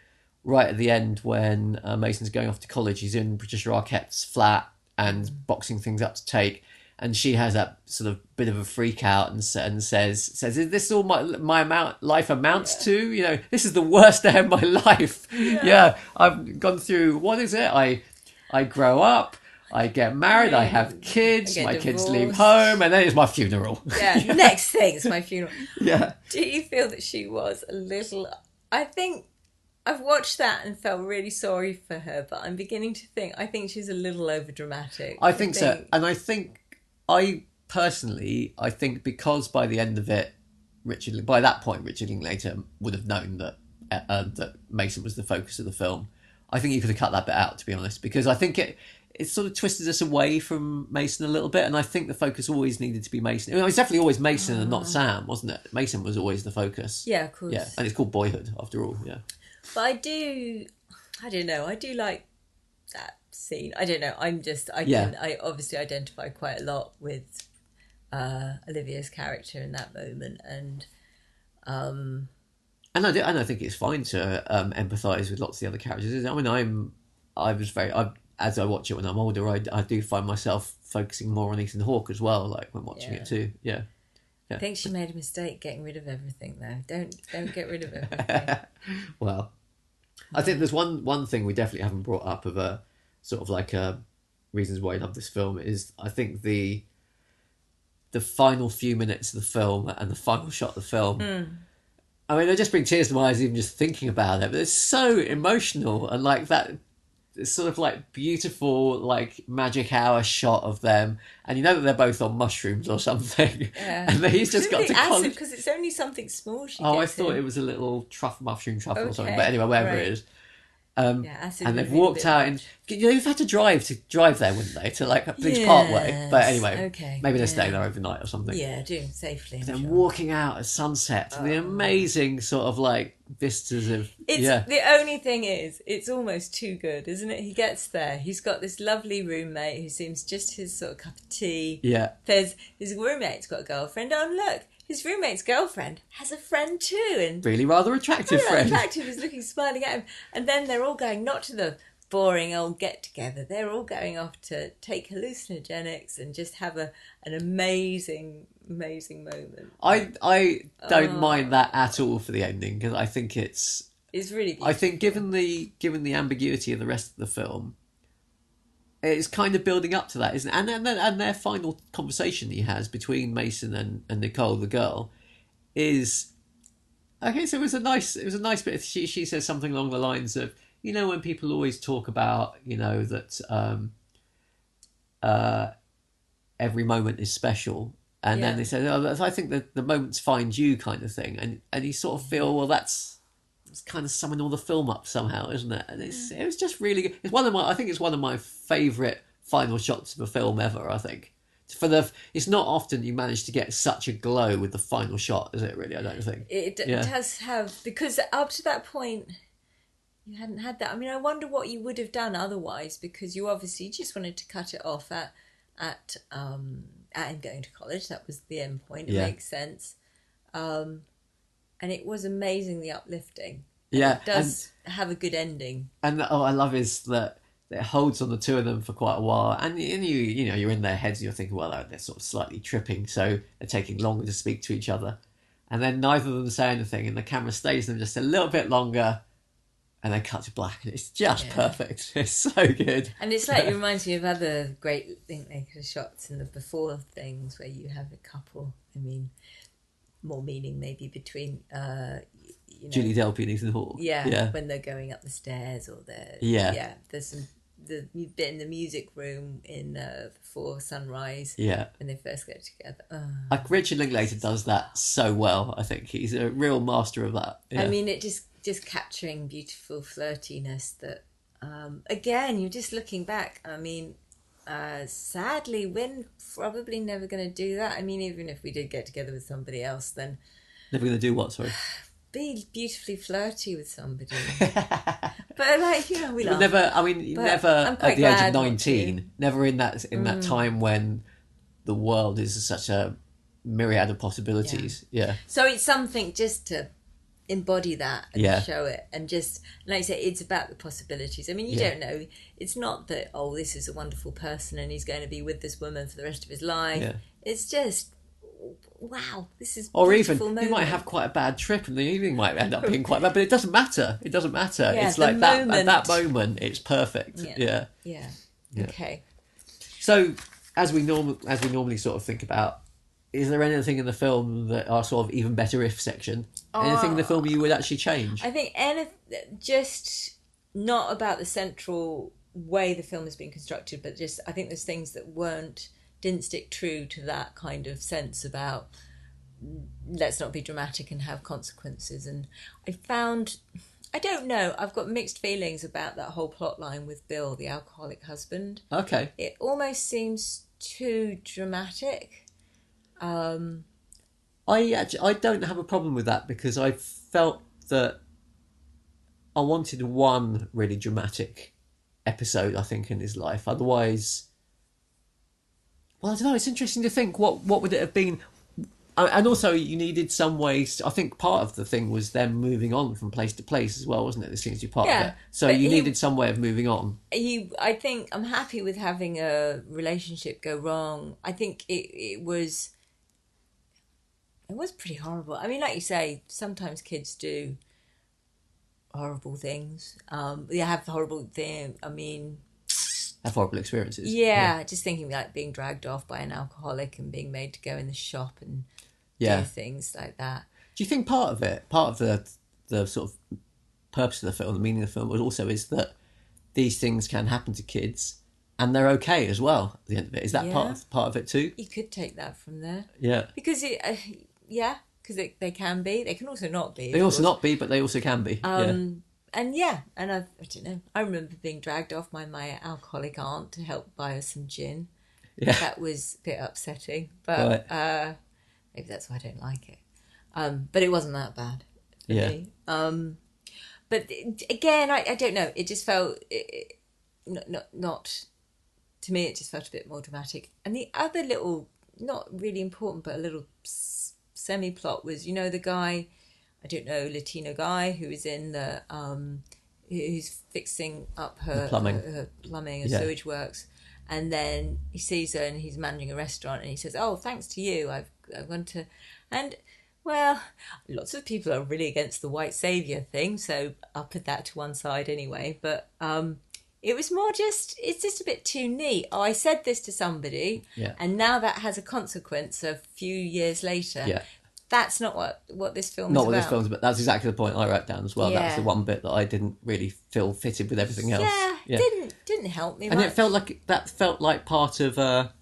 [SPEAKER 1] right at the end when uh, Mason's going off to college. He's in Patricia Arquette's flat and boxing things up to take. And she has that sort of bit of a freak out and, and says, "says Is this all my my amount life amounts to? You know, this is the worst day of my life. Yeah. I've gone through what is it? I I grow up, I get married, I have kids,
[SPEAKER 2] I
[SPEAKER 1] my kids leave home, and then it's my funeral.
[SPEAKER 2] Yeah, next thing is my funeral.
[SPEAKER 1] yeah.
[SPEAKER 2] Do you feel that she was a little? I think I've watched that and felt really sorry for her, but I'm beginning to think I think she's a little over dramatic.
[SPEAKER 1] I think so, and I think I personally, I think because by the end of it, Richard, by that point, Richard Linklater would have known that uh, uh, that Mason was the focus of the film. I think you could have cut that bit out, to be honest, because I think it it sort of twisted us away from Mason a little bit, and I think the focus always needed to be Mason. It was definitely always Mason and not Sam, wasn't it? Mason was always the focus.
[SPEAKER 2] Yeah, of course.
[SPEAKER 1] Yeah, and it's called Boyhood after all. Yeah,
[SPEAKER 2] But I do, I don't know. I do like that scene. I don't know. I'm just, I
[SPEAKER 1] Yeah.
[SPEAKER 2] can, I obviously identify quite a lot with uh, Olivia's character in that moment, and um,
[SPEAKER 1] and I do, and I think it's fine to um, empathise with lots of the other characters. I mean, I'm I was very I, as I watch it when I'm older, I, I do find myself focusing more on Ethan Hawke as well, like when watching
[SPEAKER 2] Yeah.
[SPEAKER 1] it too. Yeah,
[SPEAKER 2] I think she made a mistake getting rid of everything. Though, don't don't get rid of everything.
[SPEAKER 1] well, I think there's one one thing we definitely haven't brought up of a sort of like a reasons why I love this film is I think the the final few minutes of the film and the final shot of the film. Hmm. I mean, they just bring tears to my eyes even just thinking about it. But it's so emotional and like that. It's sort of like beautiful, like magic hour shot of them, and you know that they're both on mushrooms or something.
[SPEAKER 2] Yeah.
[SPEAKER 1] And he's just got to college.
[SPEAKER 2] because it's only something small. She
[SPEAKER 1] Oh, I thought
[SPEAKER 2] in.
[SPEAKER 1] it was a little truffle mushroom truffle or something. But anyway, wherever
[SPEAKER 2] right.
[SPEAKER 1] it is. Um,
[SPEAKER 2] Yeah, acid
[SPEAKER 1] and they've walked out, and you know, you've had to drive to drive there, wouldn't they? To like Bleach Parkway. But anyway,
[SPEAKER 2] okay,
[SPEAKER 1] maybe they
[SPEAKER 2] yeah.
[SPEAKER 1] stay there overnight or something.
[SPEAKER 2] Yeah, do safely. I'm
[SPEAKER 1] Then
[SPEAKER 2] sure.
[SPEAKER 1] walking out at sunset to the amazing sort of like vistas of
[SPEAKER 2] It's
[SPEAKER 1] yeah,
[SPEAKER 2] the only thing is, it's almost too good, isn't it? He gets there. He's got this lovely roommate who seems just his sort of cup of tea.
[SPEAKER 1] yeah,
[SPEAKER 2] There's his roommate's got a girlfriend. Oh look, his roommate's girlfriend has a friend too, and
[SPEAKER 1] really rather attractive
[SPEAKER 2] yeah,
[SPEAKER 1] friend.
[SPEAKER 2] attractive is looking smiling at him. And then they're all going not to the boring old get together. They're all going off to take hallucinogenics and just have a an amazing, amazing moment.
[SPEAKER 1] I I don't
[SPEAKER 2] Oh.
[SPEAKER 1] mind that at all for the ending because I think it's
[SPEAKER 2] It's really beautiful.
[SPEAKER 1] I think given the given the ambiguity of the rest of the film, it's kind of building up to that, isn't it? And and, and their final conversation he has between Mason and, and Nicole, the girl, is okay. So it was a nice it was a nice bit. She she says something along the lines of, you know when people always talk about you know that um, uh, every moment is special, and then they said, "Oh, I think that the moments find you," kind of thing, and and you sort of feel, well, that's it's kind of summing all the film up somehow, isn't it? And it's it was just really good. It's one of my I think it's one of my favourite final shots of a film ever. I think for the it's not often you manage to get such a glow with the final shot, is it? Really, I don't think.
[SPEAKER 2] It
[SPEAKER 1] Yeah.
[SPEAKER 2] does have because up to that point you hadn't had that. I mean, I wonder what you would have done otherwise because you obviously just wanted to cut it off at at um him going to college. That was the end point. It
[SPEAKER 1] Yeah.
[SPEAKER 2] makes sense. Um and it was amazingly uplifting.
[SPEAKER 1] Yeah,
[SPEAKER 2] It does have a good ending.
[SPEAKER 1] and oh, I love is that it holds on the two of them for quite a while, and, and you you know you're in their heads, and you're thinking, well, they're, they're sort of slightly tripping, so they're taking longer to speak to each other, and then neither of them say anything, and the camera stays them just a little bit longer, and then cut to black, and it's just
[SPEAKER 2] Yeah.
[SPEAKER 1] perfect. It's so good.
[SPEAKER 2] And it's like it reminds me of other great Linklater shots in the before things where you have a couple. I mean, more meaning maybe between uh, you know,
[SPEAKER 1] Julie Delpy and Ethan Hawke.
[SPEAKER 2] yeah,
[SPEAKER 1] yeah,
[SPEAKER 2] when they're going up the stairs or they're
[SPEAKER 1] Yeah.
[SPEAKER 2] yeah. There's some the bit in the music room in uh, before sunrise
[SPEAKER 1] yeah.
[SPEAKER 2] when they first get together. Oh.
[SPEAKER 1] Like Richard Linklater does that so well. I think he's a real master of that. Yeah.
[SPEAKER 2] I mean, it just just capturing beautiful flirtiness that um, again you're just looking back. I mean. Uh, sadly, we're probably never going to do that. I mean, even if we did get together with somebody else, then
[SPEAKER 1] never going to do what? Sorry.
[SPEAKER 2] be beautifully flirty with somebody. but like, you know, we laugh.
[SPEAKER 1] never. I mean,
[SPEAKER 2] But
[SPEAKER 1] never at the age of nineteen.
[SPEAKER 2] Mm.
[SPEAKER 1] Never in that in that time when the world is such a myriad of possibilities. Yeah,
[SPEAKER 2] So it's something just to embody that and
[SPEAKER 1] Yeah.
[SPEAKER 2] show it and just like I say it's about the possibilities. I mean you
[SPEAKER 1] Yeah.
[SPEAKER 2] don't know it's not that oh this is a wonderful person and he's going to be with this woman for the rest of his life.
[SPEAKER 1] Yeah.
[SPEAKER 2] It's just wow, this is
[SPEAKER 1] or even
[SPEAKER 2] beautiful
[SPEAKER 1] you might have quite a bad trip, and the evening might end up being quite bad. But it doesn't matter. It doesn't matter. It's like that at that moment. It's perfect.
[SPEAKER 2] Yeah.
[SPEAKER 1] yeah.
[SPEAKER 2] yeah.
[SPEAKER 1] Yeah.
[SPEAKER 2] Okay.
[SPEAKER 1] So, as we norm as we normally sort of think about, is there anything in the film that are sort of even better if section? Anything in the oh. film you would actually change?
[SPEAKER 2] I think any just not about the central way the film has been constructed, but just I think there's things that weren't didn't stick true to that kind of sense about let's not be dramatic and have consequences. And I found I don't know I've got mixed feelings about that whole plot line with Bill, the alcoholic husband.
[SPEAKER 1] Okay.
[SPEAKER 2] It almost seems too dramatic. Um,
[SPEAKER 1] I actually, I don't have a problem with that because I felt that I wanted one really dramatic episode. I think in his life. Otherwise, well, I don't know. It's interesting to think what what would it have been. And also, you needed some ways. I think part of the thing was them moving on from place to place as well, wasn't it? There seems to be part of
[SPEAKER 2] Yeah,
[SPEAKER 1] it. So you
[SPEAKER 2] he-
[SPEAKER 1] needed some way of moving on.
[SPEAKER 2] you i think i'm happy with having a relationship go wrong i think it, it was it was pretty horrible i mean like you say sometimes kids do horrible things um they have horrible thing i mean
[SPEAKER 1] Have horrible experiences.
[SPEAKER 2] yeah, just thinking like being dragged off by an alcoholic and being made to go in the shop and
[SPEAKER 1] Yeah.
[SPEAKER 2] do things like that
[SPEAKER 1] Do you think part of it, part of the the sort of purpose of the film, the meaning of the film, was also is that these things can happen to kids, and they're okay as well. At the end of it, is that part of part of it too?
[SPEAKER 2] you could take that from there
[SPEAKER 1] Yeah,
[SPEAKER 2] because it uh, yeah because they, they can be they can also not be
[SPEAKER 1] they also
[SPEAKER 2] course.
[SPEAKER 1] not be, but they also can be. yeah,
[SPEAKER 2] Um, and yeah, and I, I don't know. I remember being dragged off by my alcoholic aunt to help buy us some gin.
[SPEAKER 1] yeah,
[SPEAKER 2] That was a bit upsetting, but
[SPEAKER 1] Right.
[SPEAKER 2] uh, maybe that's why I don't like it. Um, but it wasn't that bad.
[SPEAKER 1] Yeah.
[SPEAKER 2] Um, but again, I, I don't know. It just felt it, it, not, not not to me. It just felt a bit more dramatic. And the other little, not really important, but a little semi plot was, you know, the guy. I don't know, Latino guy who is in the um, who's fixing up her
[SPEAKER 1] The plumbing.
[SPEAKER 2] her, her plumbing and
[SPEAKER 1] Yeah.
[SPEAKER 2] sewage works, and then he sees her and he's managing a restaurant and he says, "Oh, thanks to you, I've I've gone to," and well, lots of people are really against the white savior thing, so I'll put that to one side anyway. But um, it was more just it's just a bit too neat. Oh, I said this to somebody,
[SPEAKER 1] Yeah.
[SPEAKER 2] and now that has a consequence a few years later.
[SPEAKER 1] yeah.
[SPEAKER 2] That's not what what this film is
[SPEAKER 1] not
[SPEAKER 2] is
[SPEAKER 1] what
[SPEAKER 2] about.
[SPEAKER 1] this film's about. That's exactly the point I wrote down as well. That was
[SPEAKER 2] Yeah.
[SPEAKER 1] the one bit that I didn't really feel fitted with everything else.
[SPEAKER 2] Yeah, didn't didn't help me.
[SPEAKER 1] and
[SPEAKER 2] much.
[SPEAKER 1] it felt like that felt like part of a,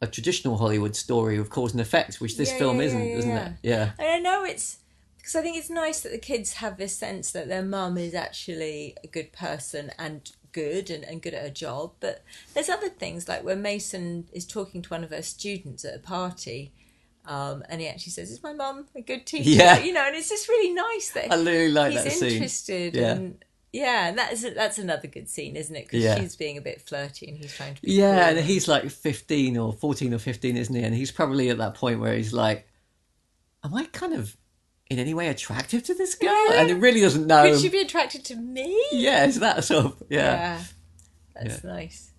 [SPEAKER 1] a traditional Hollywood story of cause and effect, which this
[SPEAKER 2] Yeah,
[SPEAKER 1] film
[SPEAKER 2] yeah,
[SPEAKER 1] isn't,
[SPEAKER 2] yeah,
[SPEAKER 1] isn't
[SPEAKER 2] yeah.
[SPEAKER 1] it? Yeah,
[SPEAKER 2] And I know it's because I think it's nice that the kids have this sense that their mum is actually a good person and good and, and good at her job. But there's other things like when Mason is talking to one of her students at a party. Um, and he actually says, "Is my mum a good teacher?"
[SPEAKER 1] Yeah.
[SPEAKER 2] you know, and it's just really nice that
[SPEAKER 1] I really like
[SPEAKER 2] he's
[SPEAKER 1] that scene.
[SPEAKER 2] interested.
[SPEAKER 1] Yeah.
[SPEAKER 2] And yeah, and that is that's another good scene, isn't it? Because
[SPEAKER 1] Yeah.
[SPEAKER 2] she's being a bit flirty and he's trying to be
[SPEAKER 1] Yeah,
[SPEAKER 2] cool.
[SPEAKER 1] and he's like 15 or 14 or 15, isn't he? And he's probably at that point where he's like, Am I kind of in any way attractive to this girl?
[SPEAKER 2] Yeah.
[SPEAKER 1] And he really doesn't know.
[SPEAKER 2] Could she be attracted to me?
[SPEAKER 1] Yeah, it's that sort of. Yeah.
[SPEAKER 2] Yeah, that's nice.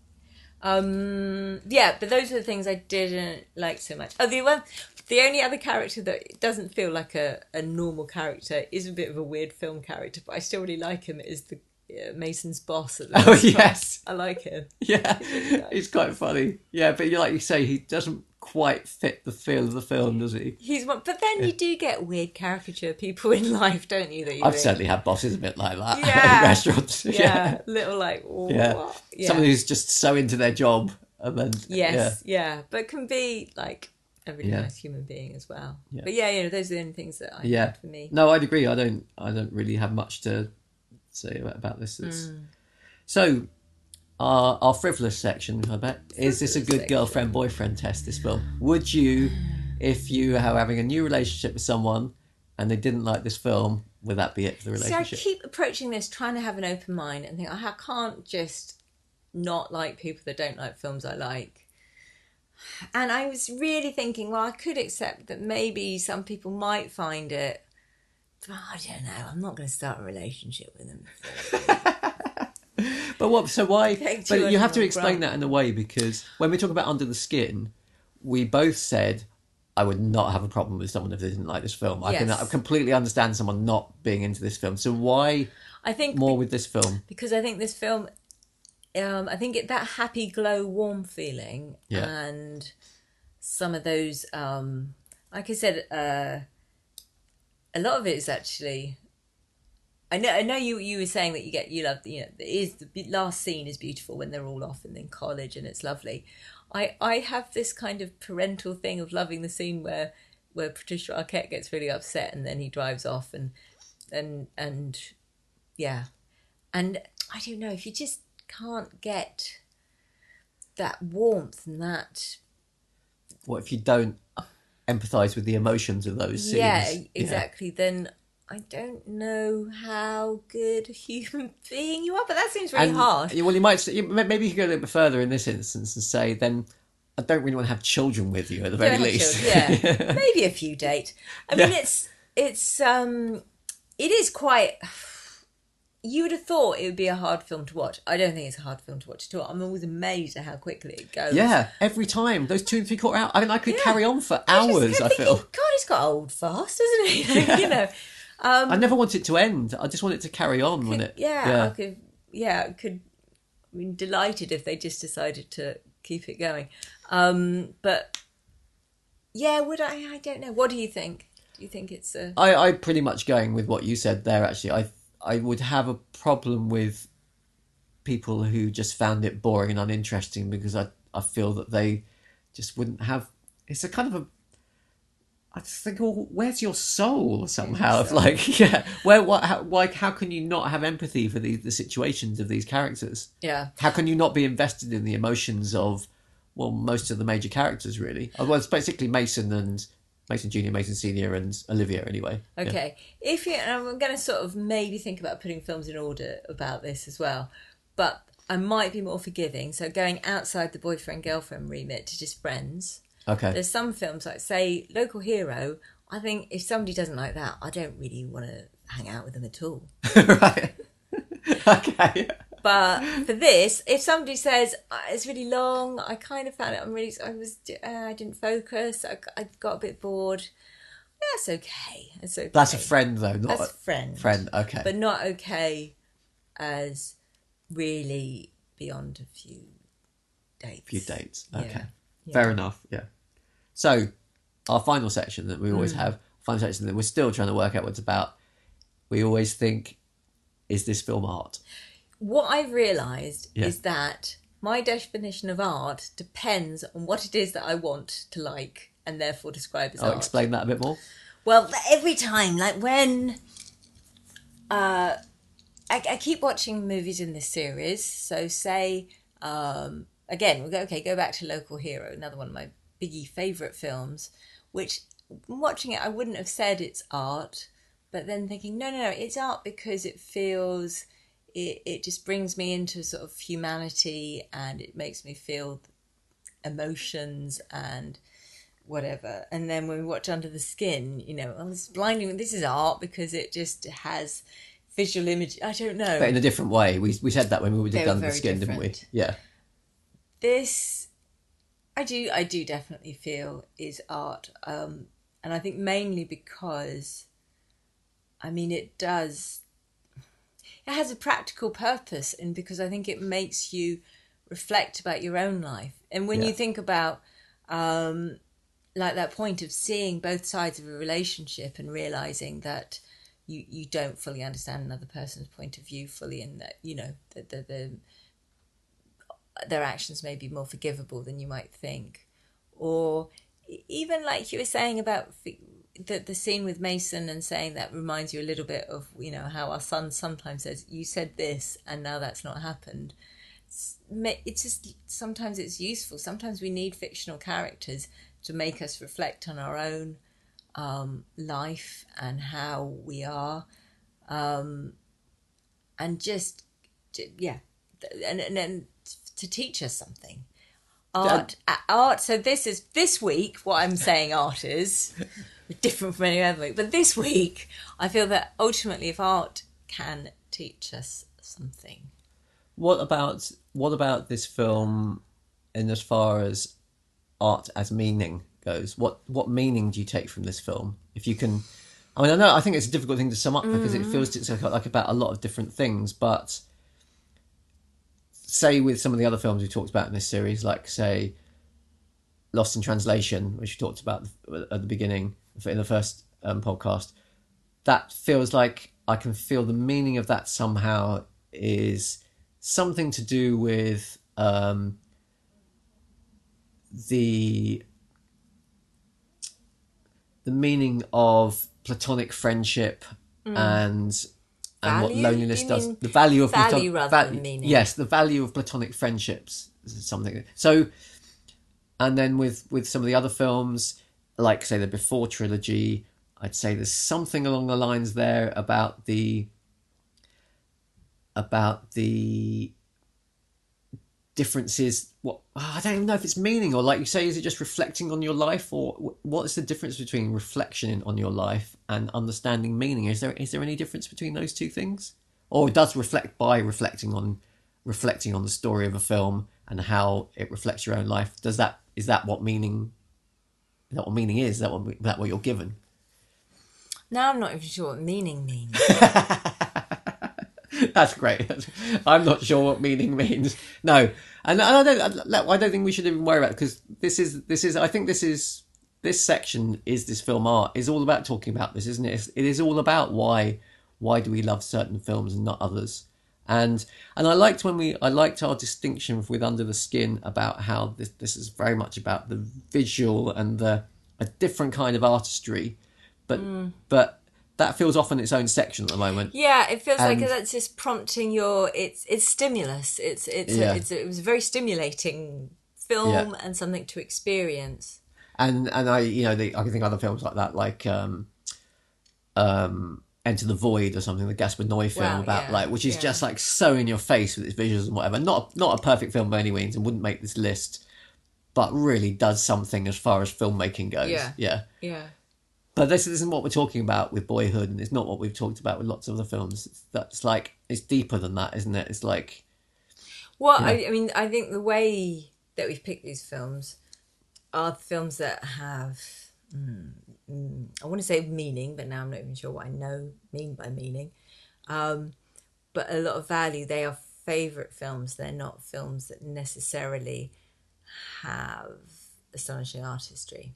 [SPEAKER 2] Um, yeah, but those are the things I didn't like so much. Oh, the one, the only other character that doesn't feel like a, a normal character is a bit of a weird film character, but I still really like him. Is the uh, Mason's boss?
[SPEAKER 1] Oh, yes.
[SPEAKER 2] I like him.
[SPEAKER 1] Yeah. he's quite funny. Yeah, but you like you say, he doesn't quite fit the feel of the film, does he?
[SPEAKER 2] He's one, but then you do get weird caricature people in life, don't you? That you
[SPEAKER 1] I've
[SPEAKER 2] think,
[SPEAKER 1] certainly had bosses a bit like that
[SPEAKER 2] Yeah.
[SPEAKER 1] in restaurants.
[SPEAKER 2] yeah, little like what?
[SPEAKER 1] Yeah.
[SPEAKER 2] yeah.
[SPEAKER 1] Someone who's just so into their job and then.
[SPEAKER 2] Yes, yeah. but can be like a really
[SPEAKER 1] Yeah.
[SPEAKER 2] nice human being as well.
[SPEAKER 1] Yeah.
[SPEAKER 2] But yeah, you know, those are the only things that I
[SPEAKER 1] Yeah.
[SPEAKER 2] had for me.
[SPEAKER 1] No, I'd agree. I don't. I don't really have much to say about, about this.
[SPEAKER 2] Mm.
[SPEAKER 1] So, our our frivolous section, I bet, is this a good
[SPEAKER 2] section.
[SPEAKER 1] girlfriend boyfriend test? This film. Would you, if you are having a new relationship with someone and they didn't like this film, would that be it for the relationship?
[SPEAKER 2] See, I keep approaching this trying to have an open mind and think "Oh, I can't just not like people that don't like films I like. And I was really thinking, well, I could accept that maybe some people might find it. But I don't know. I'm not going to start a relationship with them.
[SPEAKER 1] But what? So why?
[SPEAKER 2] Take
[SPEAKER 1] But you have to explain that in a way because when we talk about under the skin, we both said I would not have a problem with someone if they didn't like this film. I can I completely understand someone not being into this film. So why
[SPEAKER 2] I think
[SPEAKER 1] more with this film?
[SPEAKER 2] because I think this film, um, I think it, that happy, glow, warm feeling,
[SPEAKER 1] Yeah.
[SPEAKER 2] and some of those, um, like I said, uh, a lot of it is actually. I know. I know you. You were saying that you get you love. You know, it is the last scene is beautiful when they're all off and in college and it's lovely. I I have this kind of parental thing of loving the scene where where Patricia Arquette gets really upset and then he drives off and and and yeah and I don't know if you just can't get that warmth and that
[SPEAKER 1] What if you don't empathise with the emotions of those scenes?
[SPEAKER 2] yeah exactly then I don't know how good a human being you are but that seems really
[SPEAKER 1] And,
[SPEAKER 2] harsh
[SPEAKER 1] Well, you might say- maybe you could go a little bit further in this instance and say then. I don't really want to have children with you at the very
[SPEAKER 2] Don't
[SPEAKER 1] least.
[SPEAKER 2] children, yeah maybe a few date I mean
[SPEAKER 1] Yeah.
[SPEAKER 2] it's it's um it is quite you would have thought it would be a hard film to watch I don't think it's a hard film to watch at all I'm always amazed at how quickly it goes
[SPEAKER 1] Yeah, every time those two and three quarter hours. I mean, I could
[SPEAKER 2] Yeah.
[SPEAKER 1] carry on for
[SPEAKER 2] I
[SPEAKER 1] hours.
[SPEAKER 2] kept
[SPEAKER 1] I feel.
[SPEAKER 2] God, he's got old fast, isn't he? you know,
[SPEAKER 1] I never want it to end. I just want it to carry on, want it?
[SPEAKER 2] yeah, I
[SPEAKER 1] yeah,
[SPEAKER 2] could, yeah, I could. I mean, delighted if they just decided to keep it going. Um, but yeah, would I? I don't know. What do you think? Do you think it's a?
[SPEAKER 1] I, I pretty much going with what you said there. Actually, I I would have a problem with people who just found it boring and uninteresting because I I feel that they just wouldn't have. It's a kind of a. I just think, well, where's your soul somehow? Of like, yeah, where, what, how, like, how can you not have empathy for the the situations of these characters?
[SPEAKER 2] Yeah,
[SPEAKER 1] how can you not be invested in the emotions of well most of the major characters really well it's basically mason and mason junior mason senior and olivia anyway Yeah.
[SPEAKER 2] Okay. If you, and I'm going to sort of maybe think about putting films in order about this as well, but I might be more forgiving. So going outside the boyfriend girlfriend remit to just friends.
[SPEAKER 1] okay
[SPEAKER 2] There's some films like say Local Hero. I think if somebody doesn't like that, I don't really want to hang out with them at all.
[SPEAKER 1] right okay
[SPEAKER 2] But for this, if somebody says "Uh, it's really long, I kind of found it. I'm really, I was, uh, I didn't focus. I, I got a bit bored. That's okay. That's okay.
[SPEAKER 1] that's a friend though not
[SPEAKER 2] That's a friend.
[SPEAKER 1] friend okay
[SPEAKER 2] but not okay as really beyond a few dates.
[SPEAKER 1] few dates okay
[SPEAKER 2] Yeah.
[SPEAKER 1] fair enough yeah so our final section that we always have final section that we're still trying to work out what it's about. We always think, is this film art?
[SPEAKER 2] What I've realised
[SPEAKER 1] Yeah.
[SPEAKER 2] is that my definition of art depends on what it is that I want to like and therefore describe as
[SPEAKER 1] I'll
[SPEAKER 2] art.
[SPEAKER 1] explain that a bit more.
[SPEAKER 2] Well, every time, like when uh, I, I keep watching movies in this series. So, say um, again, we'll go okay. Go back to Local Hero, another one of my biggie favorite films. Which watching it, I wouldn't have said it's art, but then thinking, no, no, no, it's art because it feels. It, it just brings me into sort of humanity and it makes me feel emotions and whatever. And then when we watch Under the Skin, you know, oh, this is blinding. This is art because it just has visual image. I don't know.
[SPEAKER 1] But in a different way. We, we said that when we did Under the Skin, didn't we? Yeah.
[SPEAKER 2] this, I do, I do definitely feel is art, um, and I think mainly because, I mean, it does. It has a practical purpose, and because I think it makes you reflect about your own life. And when
[SPEAKER 1] Yeah.
[SPEAKER 2] you think about um, like that point of seeing both sides of a relationship and realizing that you you don't fully understand another person's point of view fully and that you know that the, the their actions may be more forgivable than you might think or even like you were saying about the the scene with Mason and saying that reminds you a little bit of you know how our son sometimes says you said this and now that's not happened. It's, it's just sometimes it's useful. Sometimes we need fictional characters to make us reflect on our own um, life and how we are. Um, and just yeah and and, and to teach us something. Art art so this is this week what i'm saying art is different from any other week but this week i feel that ultimately if art can teach us something
[SPEAKER 1] What about what about this film in as far as art as meaning goes? What what meaning do you take from this film? If you can I mean I know I think it's a difficult thing to sum up because it feels it's like, like about a lot of different things, but say with some of the other films we talked about in this series, like say Lost in Translation, which we talked about at the beginning in the first um, podcast, that feels like I can feel the meaning of that somehow is something to do with um, the the meaning of platonic friendship and and what
[SPEAKER 2] Mm.
[SPEAKER 1] Loneliness does. The value of
[SPEAKER 2] value
[SPEAKER 1] platon-
[SPEAKER 2] rather than meaning.
[SPEAKER 1] Yes, the value of platonic friendships is something. So, and then with with some of the other films, like say the Before trilogy, I'd say there's something along the lines there about the about the differences. What oh, I don't even know if it's meaning or like you say, is it just reflecting on your life, or what is the difference between reflection on your life and understanding meaning? Is there is there any difference between those two things, or does reflect by reflecting on reflecting on the story of a film and how it reflects your own life? Does that is that what meaning? That what meaning is? That what that what you're given?
[SPEAKER 2] now i'm not even sure what meaning means
[SPEAKER 1] That's great. I'm not sure what meaning means. No, and I don't. I don't think we should even worry about because this is this is. I think this is this section is this film art is all about talking about this, isn't it? It's, it is all about why why do we love certain films and not others. And and I liked when we I liked our distinction with Under the Skin about how this this is very much about the visual and the a different kind of artistry, but but that feels off in its own section at the moment.
[SPEAKER 2] Yeah, it feels like
[SPEAKER 1] And-
[SPEAKER 2] that's just prompting your. It's it's stimulus. It's it's
[SPEAKER 1] Yeah.
[SPEAKER 2] a, it's a, it was a very stimulating film and something to experience.
[SPEAKER 1] and and I you know the, I can think of other films like that like um um Enter the Void or something the Gaspar Noé film
[SPEAKER 2] Well,
[SPEAKER 1] about
[SPEAKER 2] yeah,
[SPEAKER 1] like which is
[SPEAKER 2] yeah.
[SPEAKER 1] just like so in your face with its visuals and whatever not not a perfect film by any means and wouldn't make this list but really does something as far as filmmaking goes
[SPEAKER 2] Yeah.
[SPEAKER 1] yeah
[SPEAKER 2] Yeah.
[SPEAKER 1] but this isn't what we're talking about with Boyhood and it's not what we've talked about with lots of other films it's, that's like it's deeper than that isn't it it's like
[SPEAKER 2] Well, I, I mean, I think the way that we've picked these films are films that have. mm, mm, I want to say meaning, but now I'm not even sure what I know mean by meaning. Um, but a lot of value. They are favourite films. They're not films that necessarily have astonishing artistry.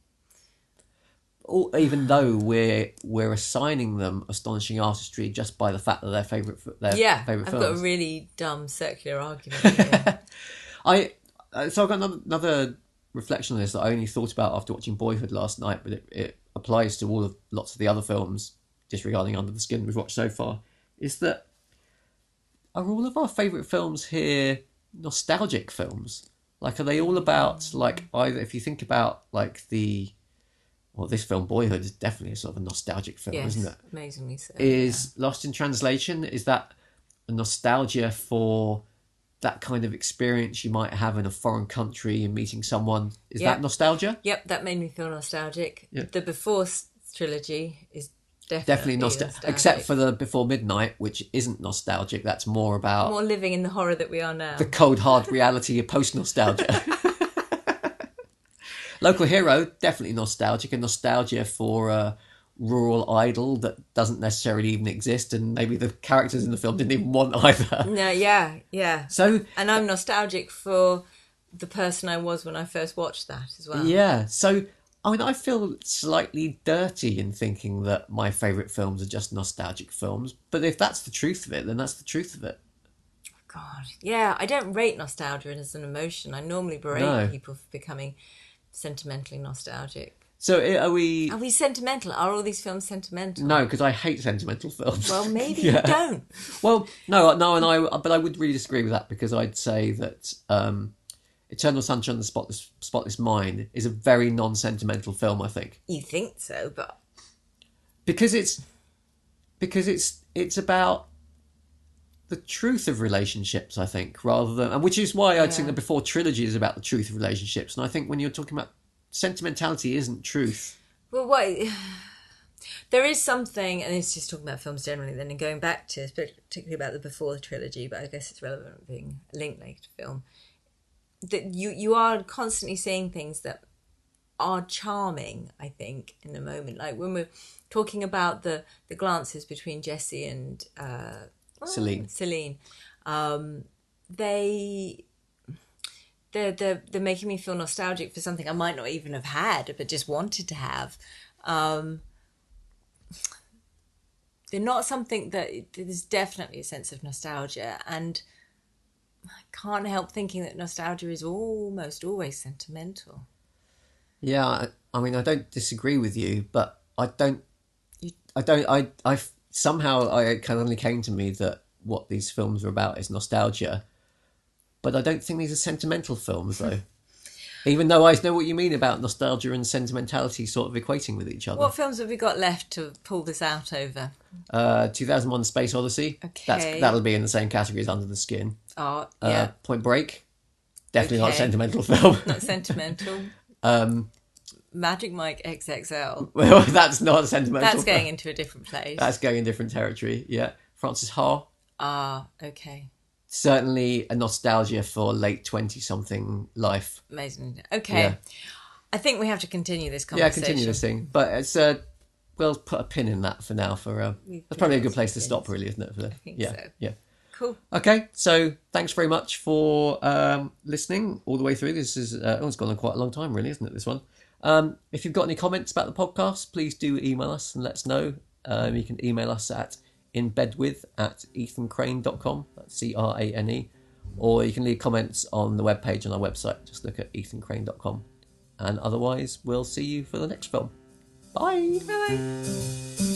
[SPEAKER 1] all, even though we're we're assigning them astonishing artistry just by the fact that they're favorite their
[SPEAKER 2] Yeah,
[SPEAKER 1] favorite
[SPEAKER 2] I've
[SPEAKER 1] films.
[SPEAKER 2] got a really dumb circular argument here.
[SPEAKER 1] I uh, so I've got another, another reflection on this that I only thought about after watching Boyhood last night, but it, it applies to all of lots of the other films, disregarding Under the Skin we've watched so far. Is that are all of our favourite films here nostalgic films? Like, are they all about like either? If you think about like the well, this film Boyhood is definitely a sort of a nostalgic film,
[SPEAKER 2] yes,
[SPEAKER 1] isn't it?
[SPEAKER 2] amazingly so.
[SPEAKER 1] is Lost in Translation is that a nostalgia for that kind of experience you might have in a foreign country and meeting someone is
[SPEAKER 2] Yeah.
[SPEAKER 1] that nostalgia
[SPEAKER 2] Yep, that made me feel nostalgic.
[SPEAKER 1] Yeah.
[SPEAKER 2] The Before trilogy is definitely,
[SPEAKER 1] definitely nostalgic except for the before midnight which isn't nostalgic that's more about
[SPEAKER 2] more living in the horror that we are now.
[SPEAKER 1] the cold hard reality of post nostalgia local hero definitely nostalgic and nostalgia for a rural idol that doesn't necessarily even exist and maybe the characters in the film didn't even want either
[SPEAKER 2] no, yeah, yeah.
[SPEAKER 1] so
[SPEAKER 2] And I'm nostalgic for the person I was when I first watched that as well.
[SPEAKER 1] Yeah. So I mean, I feel slightly dirty in thinking that my favourite films are just nostalgic films. But if that's the truth of it, then that's the truth of it.
[SPEAKER 2] God, yeah. I don't rate nostalgia as an emotion. I normally berate
[SPEAKER 1] No.
[SPEAKER 2] people for becoming sentimentally nostalgic.
[SPEAKER 1] So are we?
[SPEAKER 2] Are we sentimental? Are all these films sentimental?
[SPEAKER 1] No, because I hate sentimental films.
[SPEAKER 2] Well, maybe
[SPEAKER 1] Yeah.
[SPEAKER 2] you don't.
[SPEAKER 1] well, no, no, and I, but I would really disagree with that because I'd say that um, Eternal Sunshine of the Spotless, Spotless Mind is a very non-sentimental film. I think
[SPEAKER 2] You think so, but
[SPEAKER 1] because it's because it's it's about the truth of relationships i think rather than and which is why i think the before trilogy is about the truth of relationships and i think when you're talking about sentimentality isn't truth
[SPEAKER 2] Well, what there is something, and it's just talking about films generally. Then and going back to particularly about the before trilogy, but I guess it's relevant being a Linklater film. That you you are constantly seeing things that are charming. I think in the moment, like when we're talking about the the glances between Jesse and uh,
[SPEAKER 1] Celine.
[SPEAKER 2] Celine, um, they they're, they're they're making me feel nostalgic for something I might not even have had, but just wanted to have. Um, they're not something that there's definitely a sense of nostalgia, and I can't help thinking that nostalgia is almost always sentimental.
[SPEAKER 1] yeah I, I mean i don't disagree with you but i don't i don't i i somehow i it kind of only came to me that what these films are about is nostalgia but i don't think these are sentimental films though even though i know what you mean about nostalgia and sentimentality sort of equating with each other
[SPEAKER 2] What films have we got left to pull this out over?
[SPEAKER 1] Uh, 2001: Space Odyssey. That's
[SPEAKER 2] Okay.
[SPEAKER 1] that'll be in the same category as Under the Skin.
[SPEAKER 2] Oh,
[SPEAKER 1] Uh,
[SPEAKER 2] yeah,
[SPEAKER 1] Point Break. Definitely not a sentimental film.
[SPEAKER 2] not sentimental.
[SPEAKER 1] um,
[SPEAKER 2] Magic Mike XXL.
[SPEAKER 1] well, that's not a sentimental.
[SPEAKER 2] That's going into a different place.
[SPEAKER 1] That's going in different territory. Yeah, Frances Ha.
[SPEAKER 2] Ah, okay.
[SPEAKER 1] Certainly a nostalgia for late twenty-something life.
[SPEAKER 2] Amazing. Okay.
[SPEAKER 1] Yeah.
[SPEAKER 2] I think we have to continue this conversation.
[SPEAKER 1] Yeah, continue this thing, but it's uh, we'll put a pin in that for now. For uh, that's probably a good place to stop, really, isn't it? For, I
[SPEAKER 2] think
[SPEAKER 1] yeah,
[SPEAKER 2] so.
[SPEAKER 1] yeah.
[SPEAKER 2] Cool.
[SPEAKER 1] Okay, so thanks very much for um, listening all the way through. This is uh, oh, it's gone on quite a long time, really, isn't it? This one. Um, if you've got any comments about the podcast, please do email us and let us know. Um, you can email us at inbedwith at ethancrane.com. That's C R A N E. Or you can leave comments on the webpage on our website. Just look at ethancrane.com. And otherwise, we'll see you for the next film. Bye.
[SPEAKER 2] Bye.